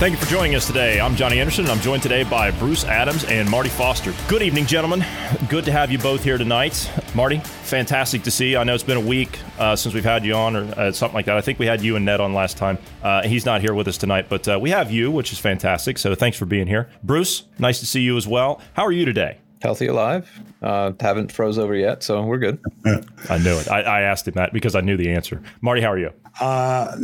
Thank you for joining us today. I'm Johnny Anderson. And I'm joined today by Bruce Adams and Marty Foster. Good evening, gentlemen. Good to have you both here tonight. Marty, fantastic to see you. I know it's been a week uh, since we've had you on or uh, something like that. I think we had you and Ned on last time. Uh, he's not here with us tonight, but uh, we have you, which is fantastic. So thanks for being here. Bruce, nice to see you as well. How are you today? Healthy alive. Uh, haven't froze over yet, so we're good. I knew it. I, I, asked him that because I knew the answer. Marty, how are you? Uh,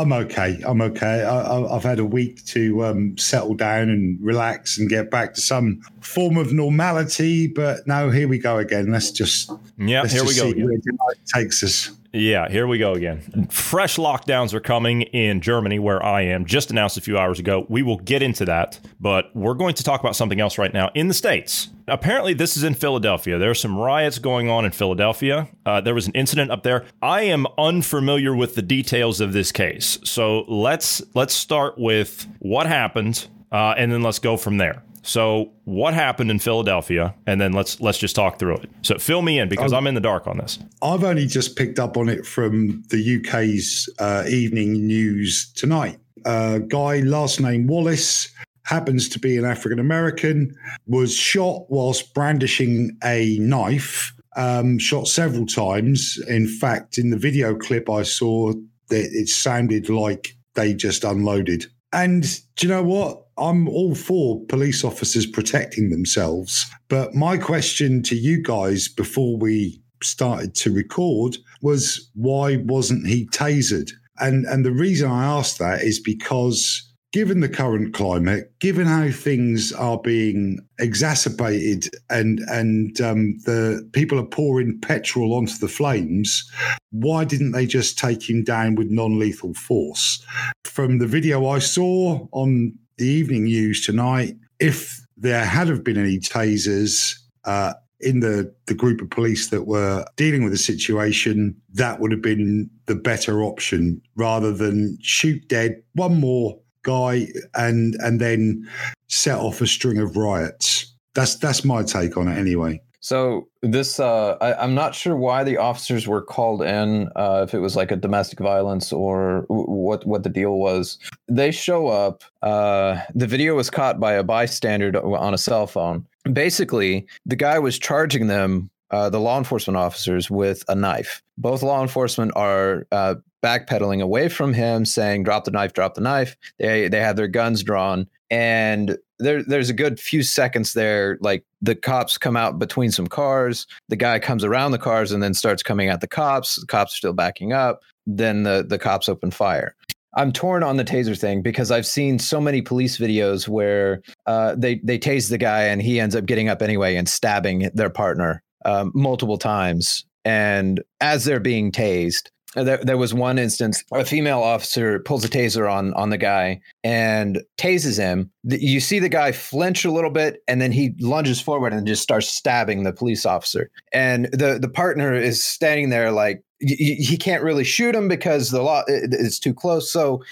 I'm okay. I'm okay. I, have had a week to um, settle down and relax and get back to some form of normality. But now here we go again. Let's just yeah. Here we go. Again. Where it takes us. Yeah, here we go again. Fresh lockdowns are coming in Germany, where I am, just announced a few hours ago. We will get into that, but we're going to talk about something else right now in the States. Apparently, this is in Philadelphia. There are some riots going on in Philadelphia. Uh, there was an incident up there. I am unfamiliar with the details of this case, so let's let's start with what happened, uh, and then let's go from there. So, what happened in Philadelphia, and then let's let's just talk through it. So, fill me in because I'm in the dark on this. I've only just picked up on it from the UK's uh, evening news tonight. A guy, last name Wallace, happens to be an African American, was shot whilst brandishing a knife. Um, shot several times. In fact, in the video clip I saw, that it sounded like they just unloaded. And do you know what? I'm all for police officers protecting themselves. But my question to you guys before we started to record was why wasn't he tasered? And and the reason I asked that is because given the current climate, given how things are being exacerbated and and um, the people are pouring petrol onto the flames, why didn't they just take him down with non-lethal force? From the video I saw on the evening news tonight, if there had have been any tasers uh, in the, the group of police that were dealing with the situation, that would have been the better option rather than shoot dead one more guy and and then set off a string of riots. That's that's my take on it anyway. So this, uh, I, am not sure why the officers were called in. Uh, if it was like a domestic violence or w- what what the deal was. They show up. Uh, the video was caught by a bystander on a cell phone. Basically, the guy was charging them, uh, the law enforcement officers, with a knife. Both law enforcement are uh, backpedaling away from him, saying, "Drop the knife, drop the knife." They they have their guns drawn, and there there's a good few seconds there like the cops come out between some cars the guy comes around the cars and then starts coming at the cops the cops are still backing up then the the cops open fire I'm torn on the taser thing because I've seen so many police videos where uh, they they tase the guy and he ends up getting up anyway and stabbing their partner um, multiple times. And as they're being tased, there, there was one instance a female officer pulls a taser on on the guy and tases him. You see the guy flinch a little bit and then he lunges forward and just starts stabbing the police officer. And the the partner is standing there like he can't really shoot him because the law is too close. So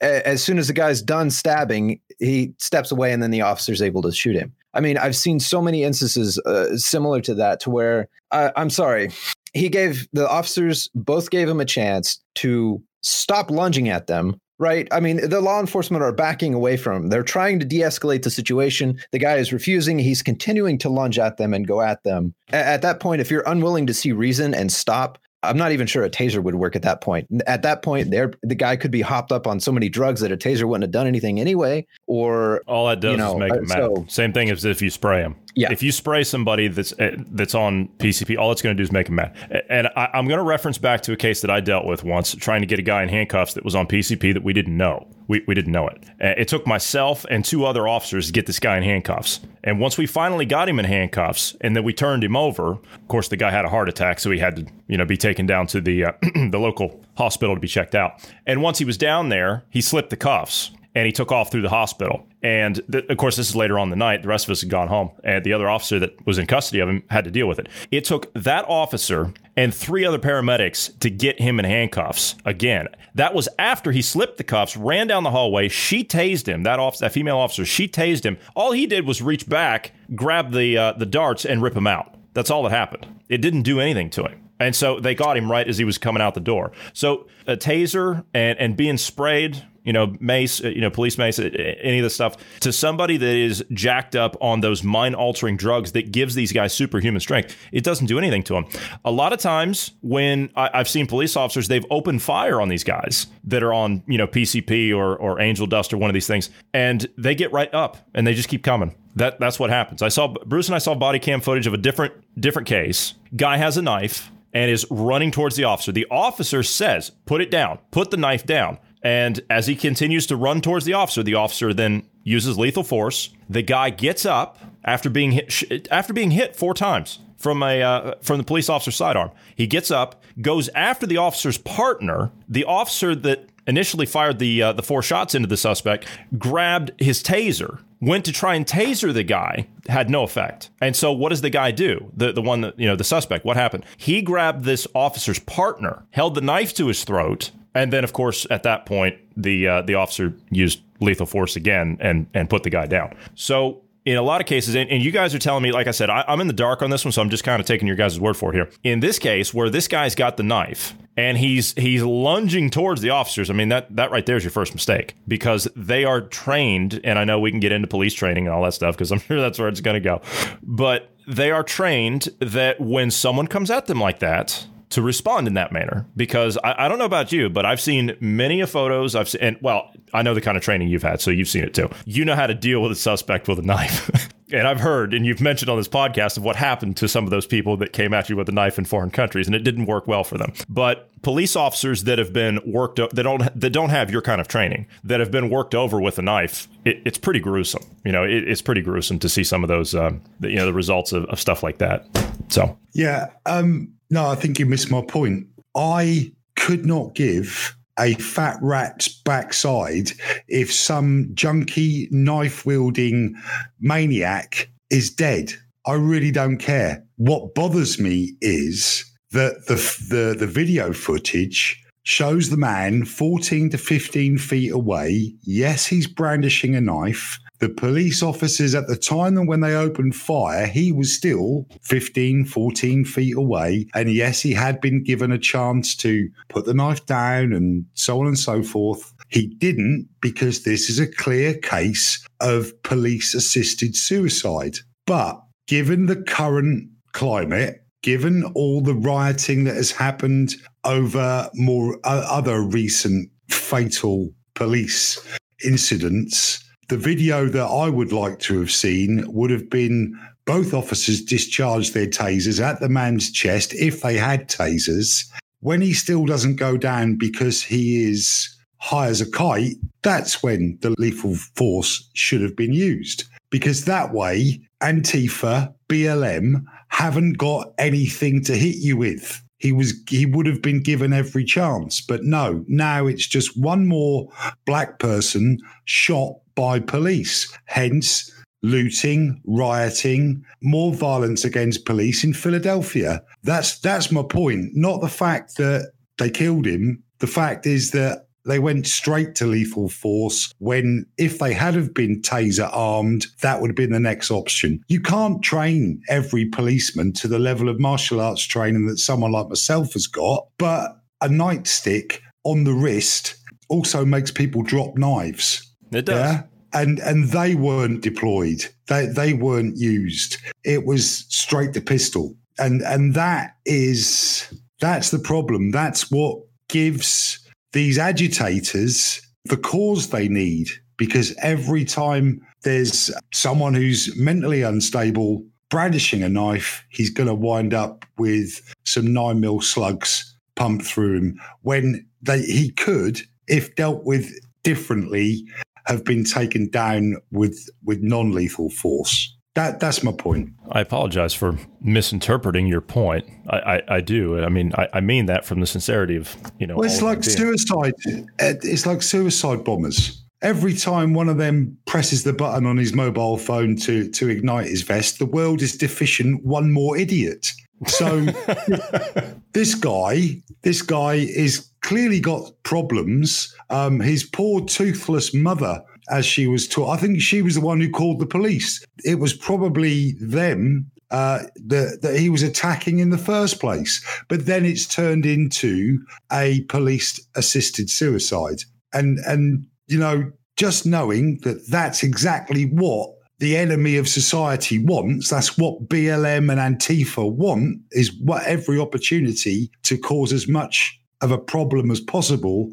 as soon as the guy's done stabbing he steps away and then the officer's able to shoot him. I mean i've seen so many instances uh, similar to that to where uh, i'm sorry he gave the officers both gave him a chance to stop lunging at them right? I mean, the law enforcement are backing away from him. They're trying to de escalate the situation. The guy is refusing. He's continuing to lunge at them and go at them. At that point, if you're unwilling to see reason and stop, I'm not even sure a taser would work at that point. At that point, there the guy could be hopped up on so many drugs that a taser wouldn't have done anything anyway. Or all that does you know, is make uh, him mad. So, Same thing as if you spray him. Yeah. If you spray somebody that's eh, that's on PCP, all it's going to do is make them mad. And I, am going to reference back to a case that I dealt with once, trying to get a guy in handcuffs that was on PCP that we didn't know. We, we didn't know it. Eh, it took myself and two other officers to get this guy in handcuffs. And once we finally got him in handcuffs, and then we turned him over, of course the guy had a heart attack, so he had to you know be taken down to the uh, the local hospital to be checked out. And once he was down there, he slipped the cuffs and he took off through the hospital. And th- of course, this is later on the night. The rest of us had gone home, and the other officer that was in custody of him had to deal with it. It took that officer and three other paramedics to get him in handcuffs again. That was after he slipped the cuffs, ran down the hallway. She tased him. That officer, that female officer, she tased him. All he did was reach back, grab the uh, the darts, and rip him out. That's all that happened. It didn't do anything to him. And so they got him right as he was coming out the door. So a taser and, and being sprayed, you know, mace, you know, police mace, any of this stuff to somebody that is jacked up on those mind altering drugs that gives these guys superhuman strength, it doesn't do anything to them. A lot of times when I, have seen police officers, they've opened fire on these guys that are on, you know, PCP or, or Angel Dust or one of these things, and they get right up and they just keep coming. That that's what happens. I saw Bruce and I saw body cam footage of a different different case. Guy has a knife and is running towards the officer. The officer says, "Put it down. Put the knife down." And as he continues to run towards the officer, the officer then uses lethal force. The guy gets up after being hit after being hit four times from a uh, from the police officer's sidearm. He gets up, goes after the officer's partner. The officer that initially fired the uh, the four shots into the suspect grabbed his taser went to try and taser the guy had no effect and so what does the guy do the the one that you know the suspect what happened he grabbed this officer's partner held the knife to his throat and then of course at that point the uh, the officer used lethal force again and and put the guy down so in a lot of cases, and, and, you guys are telling me, like I said, I, am in the dark on this one, so I'm just kind of taking your guys' word for it here. In this case, where this guy's got the knife and he's he's lunging towards the officers, I mean that that right there is your first mistake because they are trained, and I know we can get into police training and all that stuff because I'm sure that's where it's going to go, but they are trained that when someone comes at them like that, to respond in that manner because I, I, don't know about you, but I've seen many of photos. I've seen, and well, I know the kind of training you've had, so you've seen it too. You know how to deal with a suspect with a knife. and I've heard, and you've mentioned on this podcast of what happened to some of those people that came at you with a knife in foreign countries, and it didn't work well for them. But police officers that have been worked, that don't that don't have your kind of training, that have been worked over with a knife, it, it's pretty gruesome. You know, it, it's pretty gruesome to see some of those, um, the, you know, the results of, of stuff like that. So yeah, um, no, I think you missed my point. I could not give a fat rat's backside if some junky knife wielding maniac is dead. I really don't care. What bothers me is that the the the video footage shows the man 14 to 15 feet away. Yes, he's brandishing a knife. The police officers at the time and when they opened fire, he was still 15, 14 feet away. And yes, he had been given a chance to put the knife down and so on and so forth. He didn't because this is a clear case of police assisted suicide. But given the current climate, given all the rioting that has happened over more uh, other recent fatal police incidents, the video that I would like to have seen would have been both officers discharge their tasers at the man's chest if they had tasers. When he still doesn't go down because he is high as a kite, that's when the lethal force should have been used. Because that way, Antifa, BLM haven't got anything to hit you with he was he would have been given every chance but no now it's just one more black person shot by police hence looting rioting more violence against police in philadelphia that's that's my point not the fact that they killed him the fact is that they went straight to lethal force when, if they had have been taser armed, that would have been the next option. You can't train every policeman to the level of martial arts training that someone like myself has got, but a nightstick on the wrist also makes people drop knives. It does. Yeah? and and they weren't deployed. They they weren't used. It was straight to pistol, and and that is that's the problem. That's what gives these agitators the cause they need because every time there's someone who's mentally unstable brandishing a knife, he's going to wind up with some nine mil slugs pumped through him when they, he could, if dealt with differently, have been taken down with with non lethal force. That that's my point. I apologize for misinterpreting your point. I, I, I do. I mean, I, I, mean that from the sincerity of you know. Well, it's like suicide. It's like suicide bombers. every time one of them presses the button on his mobile phone to to ignite his vest, the world is deficient one more idiot. So this guy, this guy is clearly got problems. Um, his poor toothless mother, as she was taught, I think she was the one who called the police. It was probably them uh, that, that he was attacking in the first place. But then it's turned into a police assisted suicide. And, and, you know, just knowing that that's exactly what the enemy of society wants, that's what BLM and Antifa want, is what every opportunity to cause as much of a problem as possible,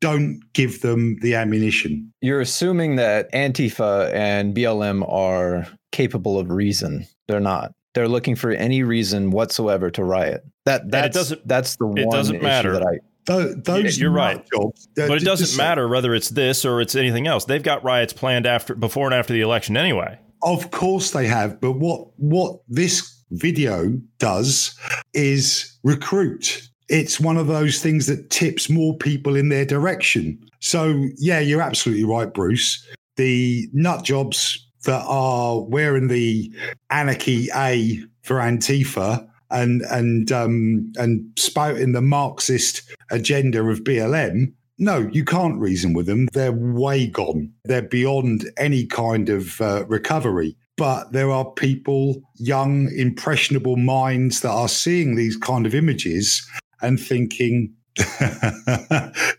don't give them the ammunition. You're assuming that Antifa and BLM are capable of reason. They're not. They're looking for any reason whatsoever to riot. That that's, doesn't, that's the it one doesn't matter. that I those you're right, jobs, but it doesn't matter whether it's this or it's anything else. They've got riots planned after, before, and after the election anyway. Of course they have, but what what this video does is recruit. It's one of those things that tips more people in their direction. So yeah, you're absolutely right, Bruce. The nut jobs that are wearing the anarchy A for Antifa and and um, and spouting the Marxist agenda of BLM. No, you can't reason with them. They're way gone. They're beyond any kind of uh, recovery. But there are people, young, impressionable minds that are seeing these kind of images and thinking,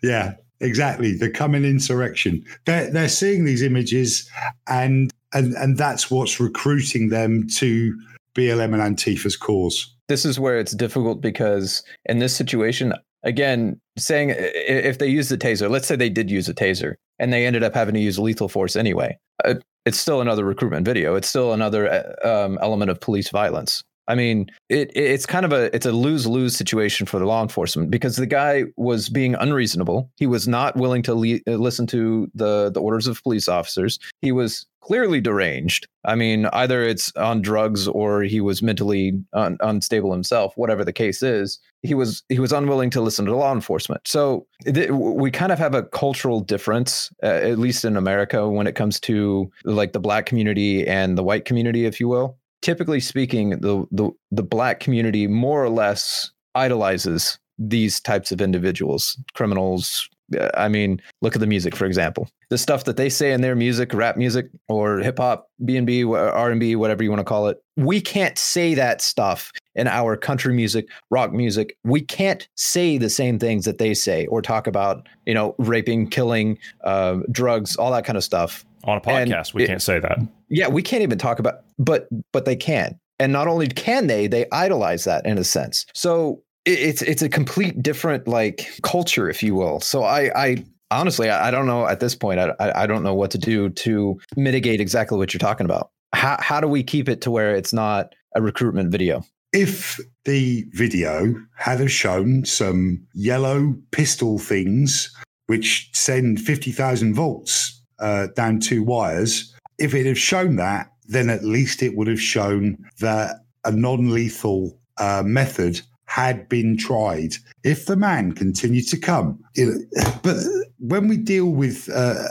yeah, exactly, the coming insurrection. They're, they're seeing these images and, and, and that's what's recruiting them to BLM and Antifa's cause this is where it's difficult because in this situation, again, saying if they use the taser, let's say they did use a taser and they ended up having to use lethal force anyway, uh, it's still another recruitment video. It's still another uh, um, element of police violence. I mean, it, it's kind of a it's a lose lose situation for the law enforcement because the guy was being unreasonable. He was not willing to le- uh, listen to the the orders of police officers. He was clearly deranged. I mean, either it's on drugs or he was mentally un- unstable himself. Whatever the case is, he was he was unwilling to listen to law enforcement. So th- we kind of have a cultural difference, uh, at least in America, when it comes to like the black community and the white community, if you will typically speaking, the, the the black community more or less idolizes these types of individuals, criminals. Uh, I mean, look at the music, for example. The stuff that they say in their music, rap music, or hip hop, B and B, R and B, whatever you want to call it. We can't say that stuff in our country music, rock music. We can't say the same things that they say or talk about, you know, raping, killing, uh, drugs, all that kind of stuff on a podcast. And we it, can't say that. Yeah, we can't even talk about, but but they can, and not only can they, they idolize that in a sense. So it, it's it's a complete different like culture, if you will. So I I honestly I, I don't know at this point. I I don't know what to do to mitigate exactly what you're talking about. How how do we keep it to where it's not a recruitment video? If the video had have shown some yellow pistol things which send 50,000 volts uh, down two wires. If it had shown that, then at least it would have shown that a non lethal uh, method had been tried. If the man continued to come, but when we deal with uh,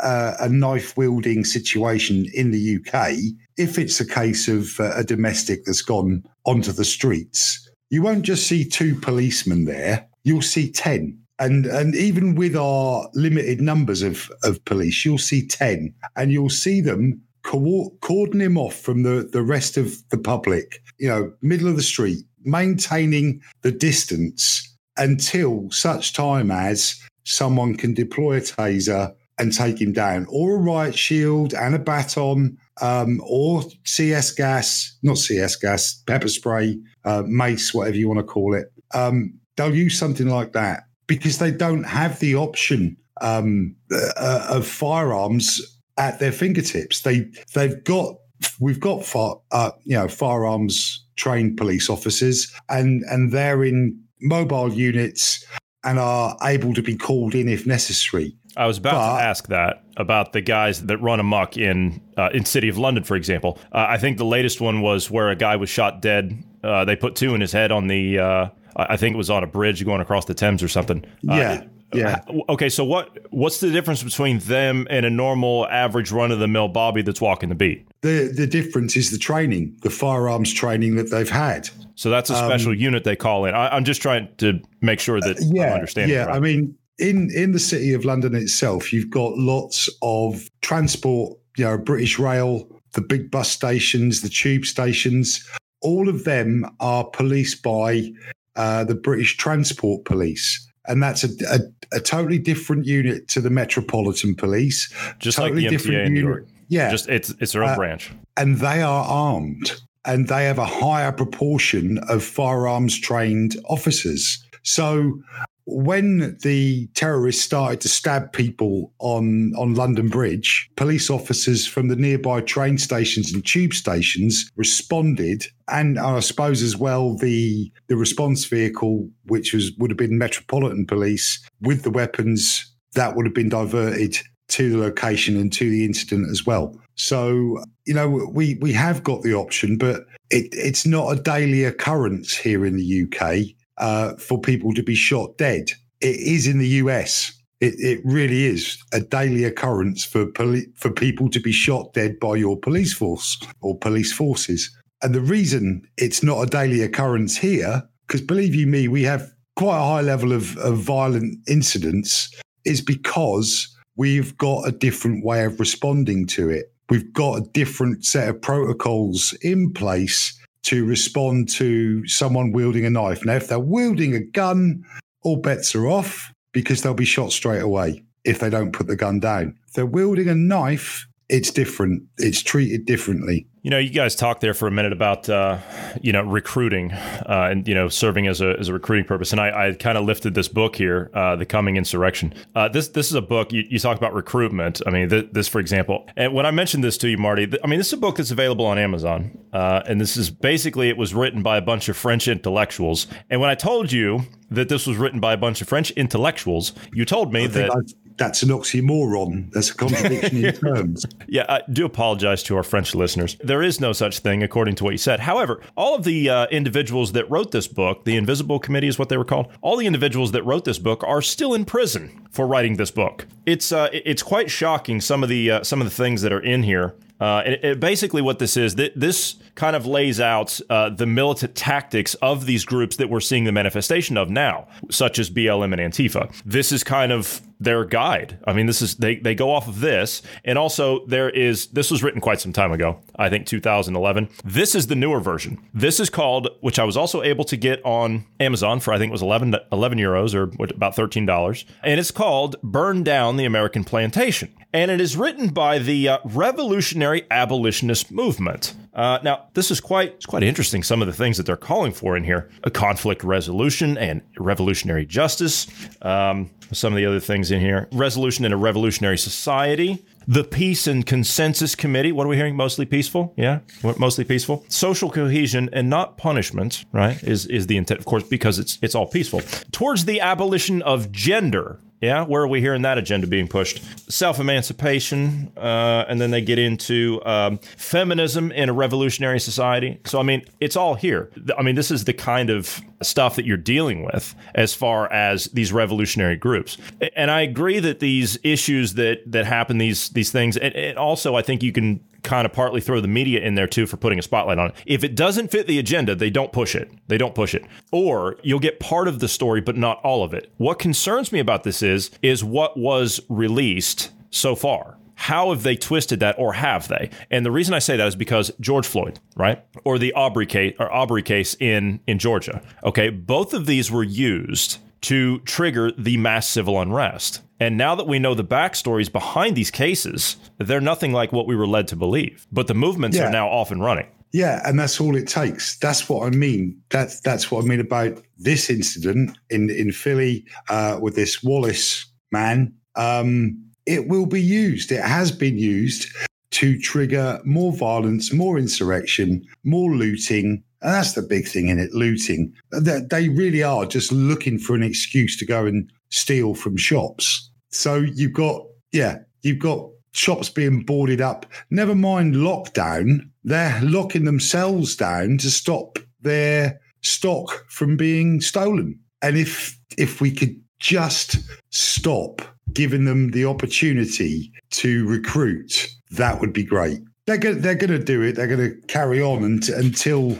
a, a knife wielding situation in the UK, if it's a case of uh, a domestic that's gone onto the streets, you won't just see two policemen there, you'll see 10 and and even with our limited numbers of of police, you'll see ten, and you'll see them co- cordon him off from the the rest of the public. You know, middle of the street, maintaining the distance until such time as someone can deploy a taser and take him down, or a riot shield and a baton, um, or CS gas, not CS gas, pepper spray, uh, mace, whatever you want to call it. Um, they'll use something like that because they don't have the option um, uh, of firearms at their fingertips. They they've got we've got far, uh, you know firearms trained police officers, and and they're in mobile units and are able to be called in if necessary. I was about but, to ask that about the guys that run amok in uh, in City of London, for example. Uh, I think the latest one was where a guy was shot dead. Uh, they put two in his head on the uh, I think it was on a bridge going across the Thames or something. Uh, yeah. Yeah. Okay, so what what's the difference between them and a normal average run of the mill Bobby that's walking the beat? The the difference is the training, the firearms training that they've had. So that's a special um, unit they call in. I, am just trying to make sure that uh, yeah, I'm understanding. Yeah, right. I mean, in in the city of London itself, you've got lots of transport. You know, British Rail, the big bus stations, the tube stations. All of them are policed by uh, the British Transport Police and that's a, a, a, totally different unit to the Metropolitan Police. Just totally like the MTA in New York. Yeah, just it's it's their own uh, branch, and they are armed, and they have a higher proportion of firearms trained officers. So when the terrorists started to stab people on, on London Bridge, police officers from the nearby train stations and tube stations responded, and I suppose as well the the response vehicle, which was would have been Metropolitan Police with the weapons, that would have been diverted to the location and to the incident as well. So you know we we have got the option, but it, it's not a daily occurrence here in the UK uh, for people to be shot dead. It is in the US. It, it really is a daily occurrence for poli- for people to be shot dead by your police force or police forces. And the reason it's not a daily occurrence here, because believe you me, we have quite a high level of, of violent incidents, is because we've got a different way of responding to it. We've got a different set of protocols in place to respond to someone wielding a knife. Now, if they're wielding a gun, all bets are off because they'll be shot straight away if they don't put the gun down. If they're wielding a knife, it's different. It's treated differently. You know, you guys talked there for a minute about uh, you know recruiting uh, and you know serving as a as a recruiting purpose, and I, I kind of lifted this book here, uh, the Coming Insurrection. Uh, this this is a book you, you talk about recruitment. I mean, th- this for example, and when I mentioned this to you, Marty, th- I mean this is a book that's available on Amazon, uh, and this is basically it was written by a bunch of French intellectuals. And when I told you that this was written by a bunch of French intellectuals, you told me that. That's an oxymoron. That's a contradiction in terms. Yeah, I do apologize to our French listeners. There is no such thing, according to what you said. However, all of the uh, individuals that wrote this book, the Invisible Committee is what they were called, all the individuals that wrote this book are still in prison for writing this book. It's uh, it's quite shocking some of the uh, some of the things that are in here. Uh, it, it, basically, what this is, th- this kind of lays out uh, the militant tactics of these groups that we're seeing the manifestation of now, such as BLM and Antifa. This is kind of their guide. I mean, this is they they go off of this, and also there is this was written quite some time ago. I think 2011. This is the newer version. This is called, which I was also able to get on Amazon for I think it was 11 11 euros or about thirteen dollars, and it's called "Burn Down the American Plantation," and it is written by the uh, Revolutionary Abolitionist Movement. Uh, now, this is quite it's quite interesting. Some of the things that they're calling for in here: a conflict resolution and revolutionary justice. Um, some of the other things in here: resolution in a revolutionary society. The Peace and Consensus Committee. What are we hearing? Mostly peaceful. Yeah, mostly peaceful. Social cohesion and not punishment. Right? Is is the intent, of course, because it's it's all peaceful. Towards the abolition of gender yeah, where are we hearing that agenda being pushed? Self emancipation, uh, and then they get into um, feminism in a revolutionary society. So, I mean, it's all here. I mean, this is the kind of stuff that you're dealing with as far as these revolutionary groups. And I agree that these issues that that happen, these these things, and, and also I think you can kind of partly throw the media in there too for putting a spotlight on it. If it doesn't fit the agenda, they don't push it. They don't push it. Or you'll get part of the story but not all of it. What concerns me about this is is what was released so far. How have they twisted that, or have they? And the reason I say that is because George Floyd, right, or the Arbery case, or Arbery case in in Georgia. Okay, both of these were used to trigger the mass civil unrest. And now that we know the backstories behind these cases, they're nothing like what we were led to believe. But the movements yeah. are now off and running. Yeah, and that's all it takes. That's what I mean. That's that's what I mean about this incident in in Philly uh, with this Wallace man. Um, it will be used. It has been used to trigger more violence, more insurrection, more looting. And that's the big thing in it looting. They really are just looking for an excuse to go and steal from shops. So you've got, yeah, you've got shops being boarded up. Never mind lockdown, they're locking themselves down to stop their stock from being stolen. And if if we could just stop giving them the opportunity to recruit, that would be great. They're gonna, they're going to do it. They're going to carry on until, until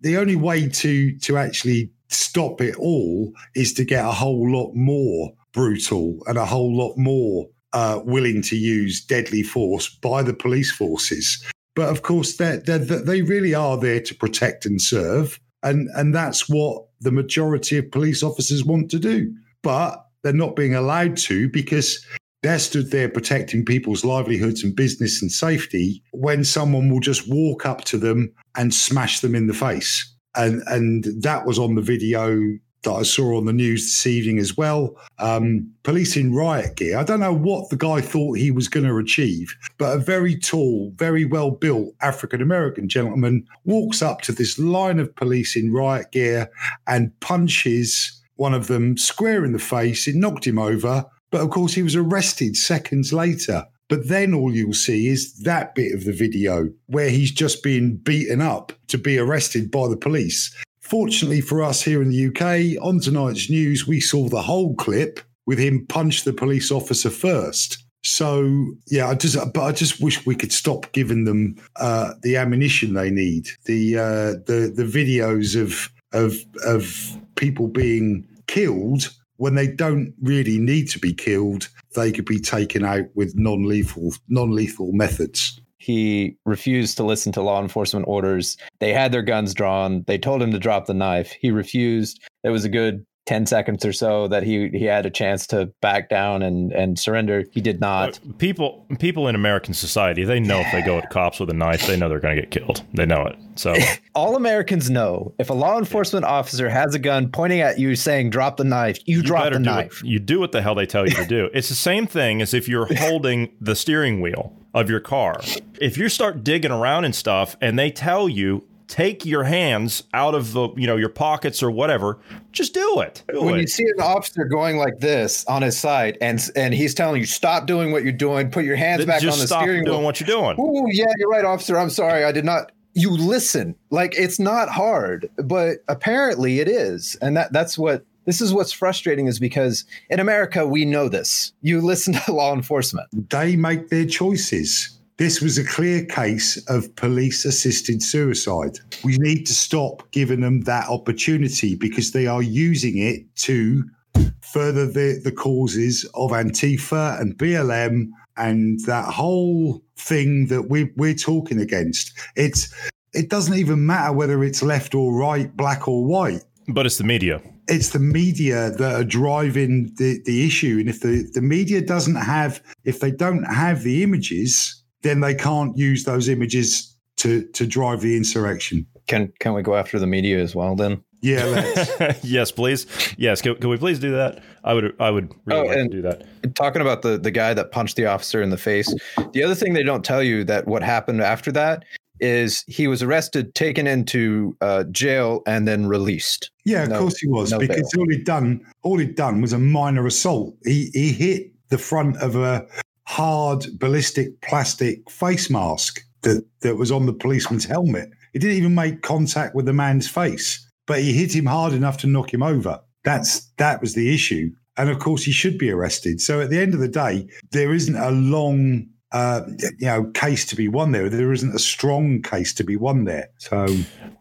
the only way to to actually stop it all is to get a whole lot more brutal and a whole lot more uh, willing to use deadly force by the police forces. But of course, they're, they really are there to protect and serve. And, and that's what the majority of police officers want to do. But they're not being allowed to because they're stood there protecting people's livelihoods and business and safety when someone will just walk up to them and smash them in the face. And, and that was on the video that I saw on the news this evening as well. Um, police in riot gear. I don't know what the guy thought he was going to achieve, but a very tall, very well built African American gentleman walks up to this line of police in riot gear and punches one of them square in the face. It knocked him over. But of course, he was arrested seconds later. But then all you'll see is that bit of the video where he's just being beaten up to be arrested by the police. Fortunately for us here in the UK, on tonight's news, we saw the whole clip with him punch the police officer first. So yeah, I just but I just wish we could stop giving them uh, the ammunition they need. The uh, the the videos of of of people being killed when they don't really need to be killed. They could be taken out with non-lethal non-lethal methods he refused to listen to law enforcement orders. They had their guns drawn. They told him to drop the knife. He refused. It was a good 10 seconds or so that he he had a chance to back down and and surrender. He did not. People people in american society they know yeah. if they go at cops with a knife they know they're going to get killed. They know it so. All americans know if a law enforcement officer has a gun pointing at you saying drop the knife you, you drop the knife. What, you do what the hell they tell you to do. It's the same thing as if you're holding the steering wheel of your car. If you start digging around and stuff and they tell you take your hands out of the you know your pockets or whatever just do it. Do when it. you see an officer going like this on his side and and he's telling you stop doing what you're doing. Put your hands back just on the stop steering doing wheel. what you're doing. Oh yeah you're right officer. I'm sorry. I did not. You listen. Like it's not hard but apparently it is. And that that's what this is what's frustrating is because in america we know this. You listen to law enforcement. They make their choices this was a clear case of police assisted suicide. We need to stop giving them that opportunity because they are using it to further the, the causes of Antifa and BLM and that whole thing that we, we're talking against. It's it doesn't even matter whether it's left or right, black or white. But it's the media. It's the media that are driving the, the issue. And if the, the media doesn't have, if they don't have the images, then they can't use those images to to drive the insurrection. Can can we go after the media as well then? Yeah, let's. yes, please. Yes, can, can, we please do that? I would I would really oh, like to do that. Talking about the the guy that punched the officer in the face. The other thing they don't tell you that what happened after that is he was arrested, taken into uh, jail, and then released. Yeah, of course he was, no because bail. all he'd done all he'd done was a minor assault. He he hit the front of a hard ballistic plastic face mask that, that was on the policeman's helmet. It didn't even make contact with the man's face, but he hit him hard enough to knock him over. That's that was the issue. And of course, he should be arrested. So at the end of the day, there isn't a long, uh, you know, case to be won there. There isn't a strong case to be won there. So,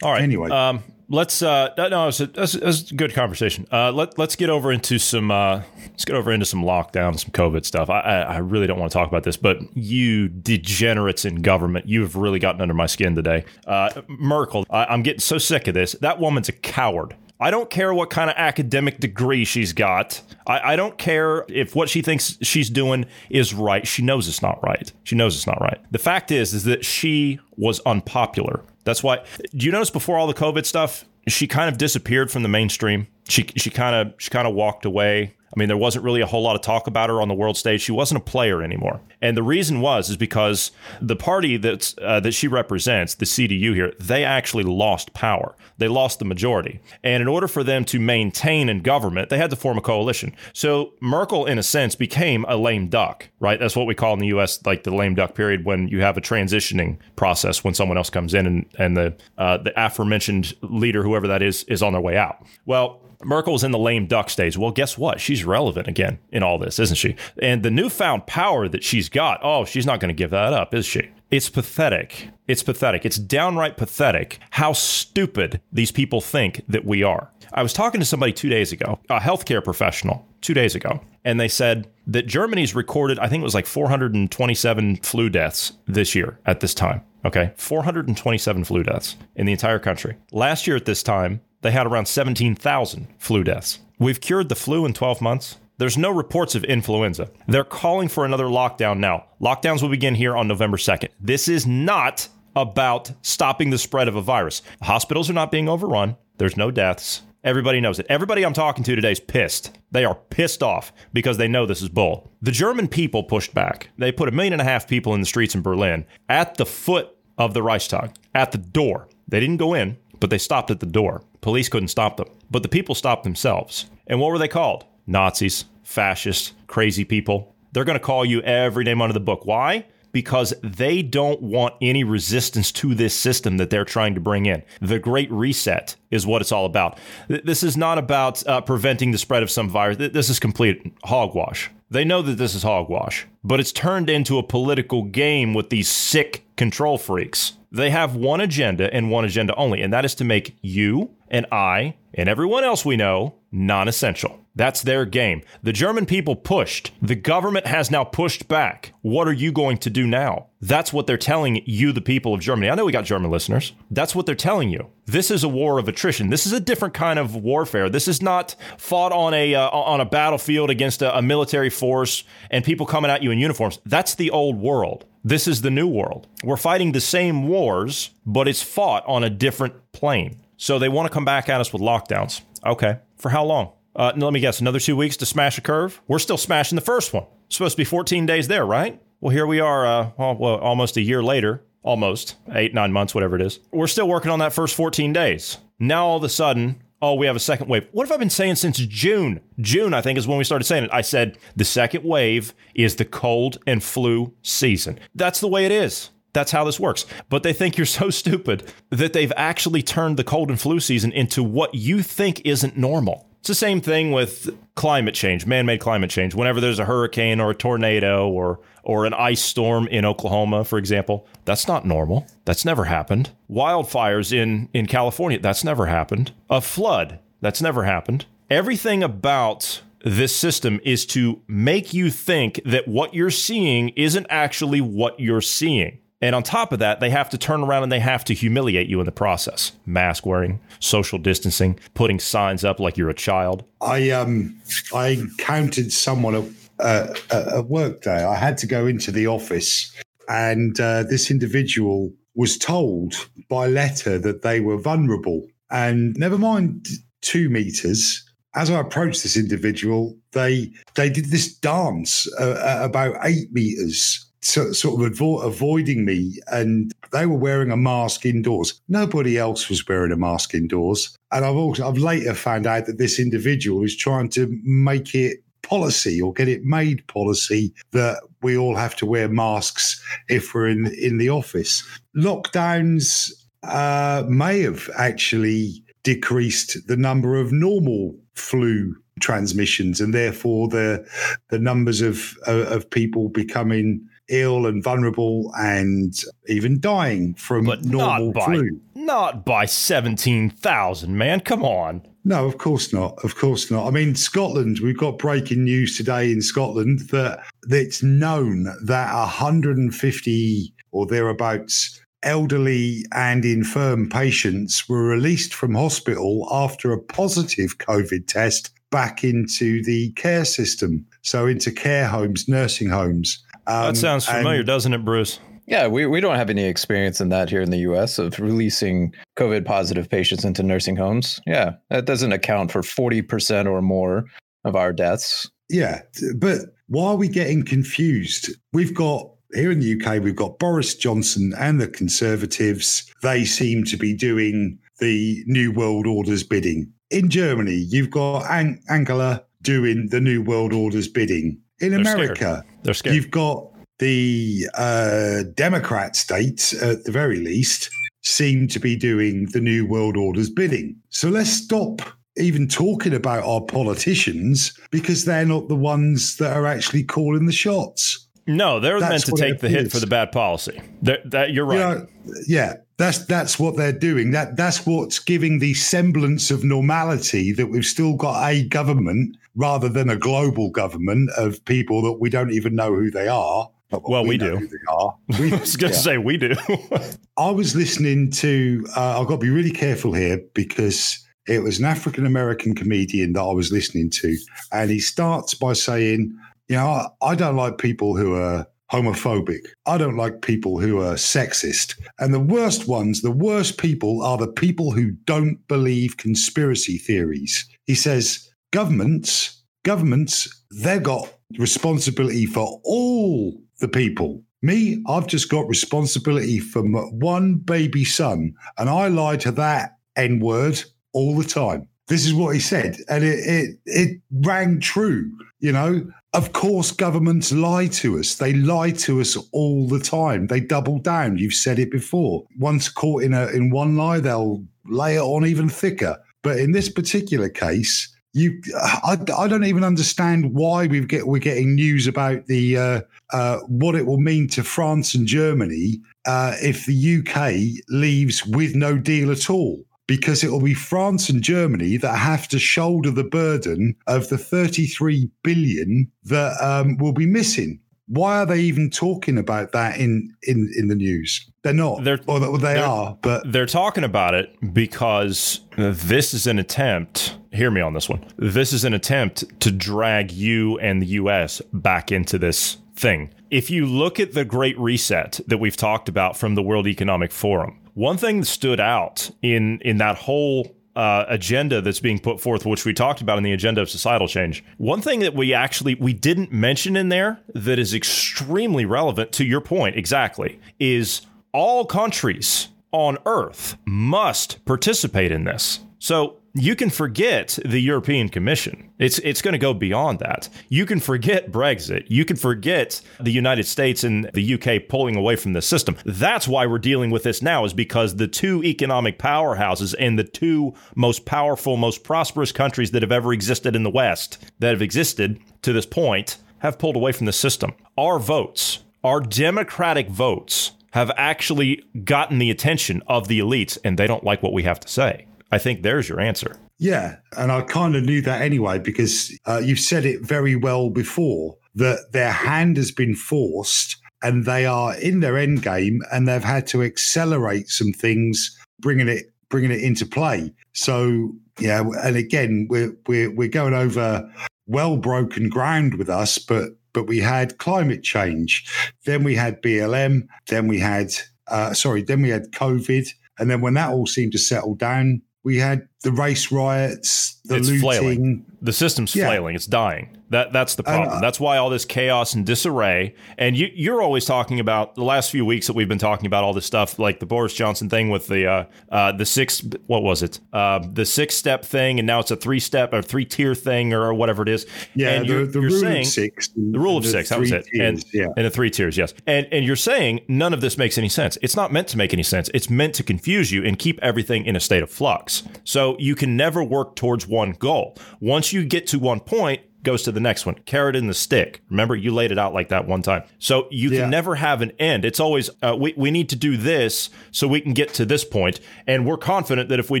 all right. Anyway, um, let's uh no, it's a, a good conversation. Uh, let let's get over into some uh let's get over into some lockdown, some COVID stuff. I, I, I really don't want to talk about this, but you degenerates in government, you have really gotten under my skin today. Uh, Merkel, I, I'm getting so sick of this. That woman's a coward. I don't care what kind of academic degree she's got. I, I, don't care if what she thinks she's doing is right. She knows it's not right. She knows it's not right. The fact is, is that she was unpopular. That's why. Do you notice before all the COVID stuff, she kind of disappeared from the mainstream. She she kind of she kind of walked away. I mean, there wasn't really a whole lot of talk about her on the world stage. She wasn't a player anymore, and the reason was is because the party that's uh, that she represents, the CDU here, they actually lost power. They lost the majority, and in order for them to maintain in government, they had to form a coalition. So Merkel, in a sense, became a lame duck, right? That's what we call in the U.S. like the lame duck period when you have a transitioning process when someone else comes in and and the uh, the aforementioned leader, whoever that is, is on their way out. Well Merkel was in the lame duck stage. Well, guess what? She's relevant again in all this, isn't she? And the newfound power that she's got, oh, she's not going to give that up, is she? It's pathetic. It's pathetic. It's downright pathetic how stupid these people think that we are. I was talking to somebody two days ago, a healthcare professional, two days ago, and they said that Germany's recorded, I think it was like 427 flu deaths this year at this time. Okay, 427 flu deaths in the entire country. Last year at this time, they had around 17,000 flu deaths. We've cured the flu in 12 months. There's no reports of influenza. They're calling for another lockdown now. Lockdowns will begin here on November 2nd. This is not about stopping the spread of a virus. Hospitals are not being overrun. There's no deaths. Everybody knows it. Everybody I'm talking to today is pissed. They are pissed off because they know this is bull. The German people pushed back. They put a million and a half people in the streets in Berlin at the foot of the Reichstag, at the door. They didn't go in, but they stopped at the door. Police couldn't stop them, but the people stopped themselves. And what were they called? Nazis, fascists, crazy people. They're going to call you every name under the book. Why? Because they don't want any resistance to this system that they're trying to bring in. The Great Reset is what it's all about. This is not about uh, preventing the spread of some virus. This is complete hogwash. They know that this is hogwash, but it's turned into a political game with these sick control freaks. They have one agenda and one agenda only, and that is to make you and I and everyone else we know non essential. That's their game. The German people pushed. The government has now pushed back. What are you going to do now? That's what they're telling you, the people of Germany. I know we got German listeners. That's what they're telling you. This is a war of attrition. This is a different kind of warfare. This is not fought on a uh, on a battlefield against a, a military force and people coming at you in uniforms. That's the old world. This is the new world. We're fighting the same wars, but it's fought on a different plane. So they want to come back at us with lockdowns. Okay. For how long? Uh, let me guess, another two weeks to smash a curve? We're still smashing the first one. It's supposed to be 14 days there, right? Well, here we are, uh, well, well, almost a year later, almost eight, nine months, whatever it is. We're still working on that first 14 days. Now, all of a sudden, oh, we have a second wave. What have I been saying since June? June, I think, is when we started saying it. I said the second wave is the cold and flu season. That's the way it is. That's how this works. But they think you're so stupid that they've actually turned the cold and flu season into what you think isn't normal. It's the same thing with climate change, man-made climate change. Whenever there's a hurricane or a tornado or or an ice storm in Oklahoma, for example, that's not normal. That's never happened. Wildfires in in California, that's never happened. A flood, that's never happened. Everything about this system is to make you think that what you're seeing isn't actually what you're seeing. And on top of that, they have to turn around and they have to humiliate you in the process. Mask wearing, social distancing, putting signs up like you're a child. I um I encountered someone at, uh, at work day. I had to go into the office, and uh, this individual was told by letter that they were vulnerable. And never mind two meters. As I approached this individual, they they did this dance uh, about eight meters so, sort of avo- avoiding me, and they were wearing a mask indoors. Nobody else was wearing a mask indoors, and I've also I've later found out that this individual is trying to make it policy or get it made policy that we all have to wear masks if we're in in the office. Lockdowns uh, may have actually decreased the number of normal flu transmissions and therefore the the numbers of of people becoming ill and vulnerable and even dying from but normal not by, flu. Not by 17,000, man. Come on. No, of course not. Of course not. I mean, Scotland, we've got breaking news today in Scotland that it's known that 150 or thereabouts elderly and infirm patients were released from hospital after a positive COVID test back into the care system. So, into care homes, nursing homes. Um, that sounds familiar, and, doesn't it, Bruce? Yeah, we, we don't have any experience in that here in the US of releasing COVID positive patients into nursing homes. Yeah, that doesn't account for 40% or more of our deaths. Yeah, but why are we getting confused? We've got here in the UK, we've got Boris Johnson and the Conservatives. They seem to be doing the New World Order's bidding. In Germany, you've got An- Angela doing the New World Order's bidding. In They're America, scared. They're scared. you've got the uh, Democrat states, at the very least, seem to be doing the New World Order's bidding. So let's stop even talking about our politicians because they're not the ones that are actually calling the shots. No, they're That's meant to take the hit for the bad policy. That, that you're right. You know, yeah, that's that's what they're doing. That that's what's giving the semblance of normality that we've still got a government rather than a global government of people that we don't even know who they are. But Well, we know do. They are. We, I was going to yeah. say we do. I was listening to. Uh, I've got to be really careful here because it was an African American comedian that I was listening to, and he starts by saying, "You know, I, I don't like people who are." Homophobic. I don't like people who are sexist. And the worst ones, the worst people are the people who don't believe conspiracy theories. He says, governments, governments, they've got responsibility for all the people. Me, I've just got responsibility for one baby son, and I lie to that N word all the time. This is what he said, and it, it it rang true. You know, of course, governments lie to us. They lie to us all the time. They double down. You've said it before. Once caught in a in one lie, they'll lay it on even thicker. But in this particular case, you, I, I don't even understand why we get we're getting news about the uh, uh, what it will mean to France and Germany uh, if the UK leaves with no deal at all. Because it will be France and Germany that have to shoulder the burden of the 33 billion that um, will be missing. Why are they even talking about that in in, in the news? They're not. They're- or they they're- are, but They're talking about it because this is an attempt. Hear me on this one. This is an attempt to drag you and the U.S. back into this thing. If you look at the Great Reset that we've talked about from the World Economic Forum, one thing that stood out in in that whole uh, agenda that's being put forth, which we talked about in the agenda of societal change. One thing that we actually we didn't mention in there that is extremely relevant to your point exactly is all countries on Earth must participate in this. So you can forget the European Commission. It's it's going to go beyond that. You can forget Brexit. You can forget the United States and the UK pulling away from the system. That's why we're dealing with this now is because the two economic powerhouses and the two most powerful, most prosperous countries that have ever existed in the West that have existed to this point have pulled away from the system. Our votes, our democratic votes have actually gotten the attention of the elites and they don't like what we have to say. I think there's your answer. Yeah, and I kind of knew that anyway because uh, you've said it very well before that their hand has been forced and they are in their end game and they've had to accelerate some things, bringing it bringing it into play. So yeah, and again we're we're we're going over well broken ground with us, but but we had climate change, then we had BLM, then we had uh, sorry, then we had COVID, and then when that all seemed to settle down, we had the race riots, the It's looting. flailing. The system's Yeah. flailing. It's dying. That that's the problem. that's why all this chaos and disarray. And you you're always talking about the last few weeks that we've been talking about all this stuff, like the Boris Johnson thing with the uh, uh, the six what was it uh, the six step thing, and now it's a three step or three tier thing or whatever it is. Yeah, and the, you're, the you're rule saying, of six. The rule of six, that was it. tiers, and, yeah. and the three tiers, yes. And and you're saying none of this makes any sense. It's not meant to make any sense. It's meant to confuse you and keep everything in a state of flux. So you can never work towards one goal. Once you get to one point, goes to the next one. Carrot in the stick. Remember, you laid it out like that one time. So you Yeah. can never have an end. It's always uh, we we need to do this so we can get to this point, and we're confident that if we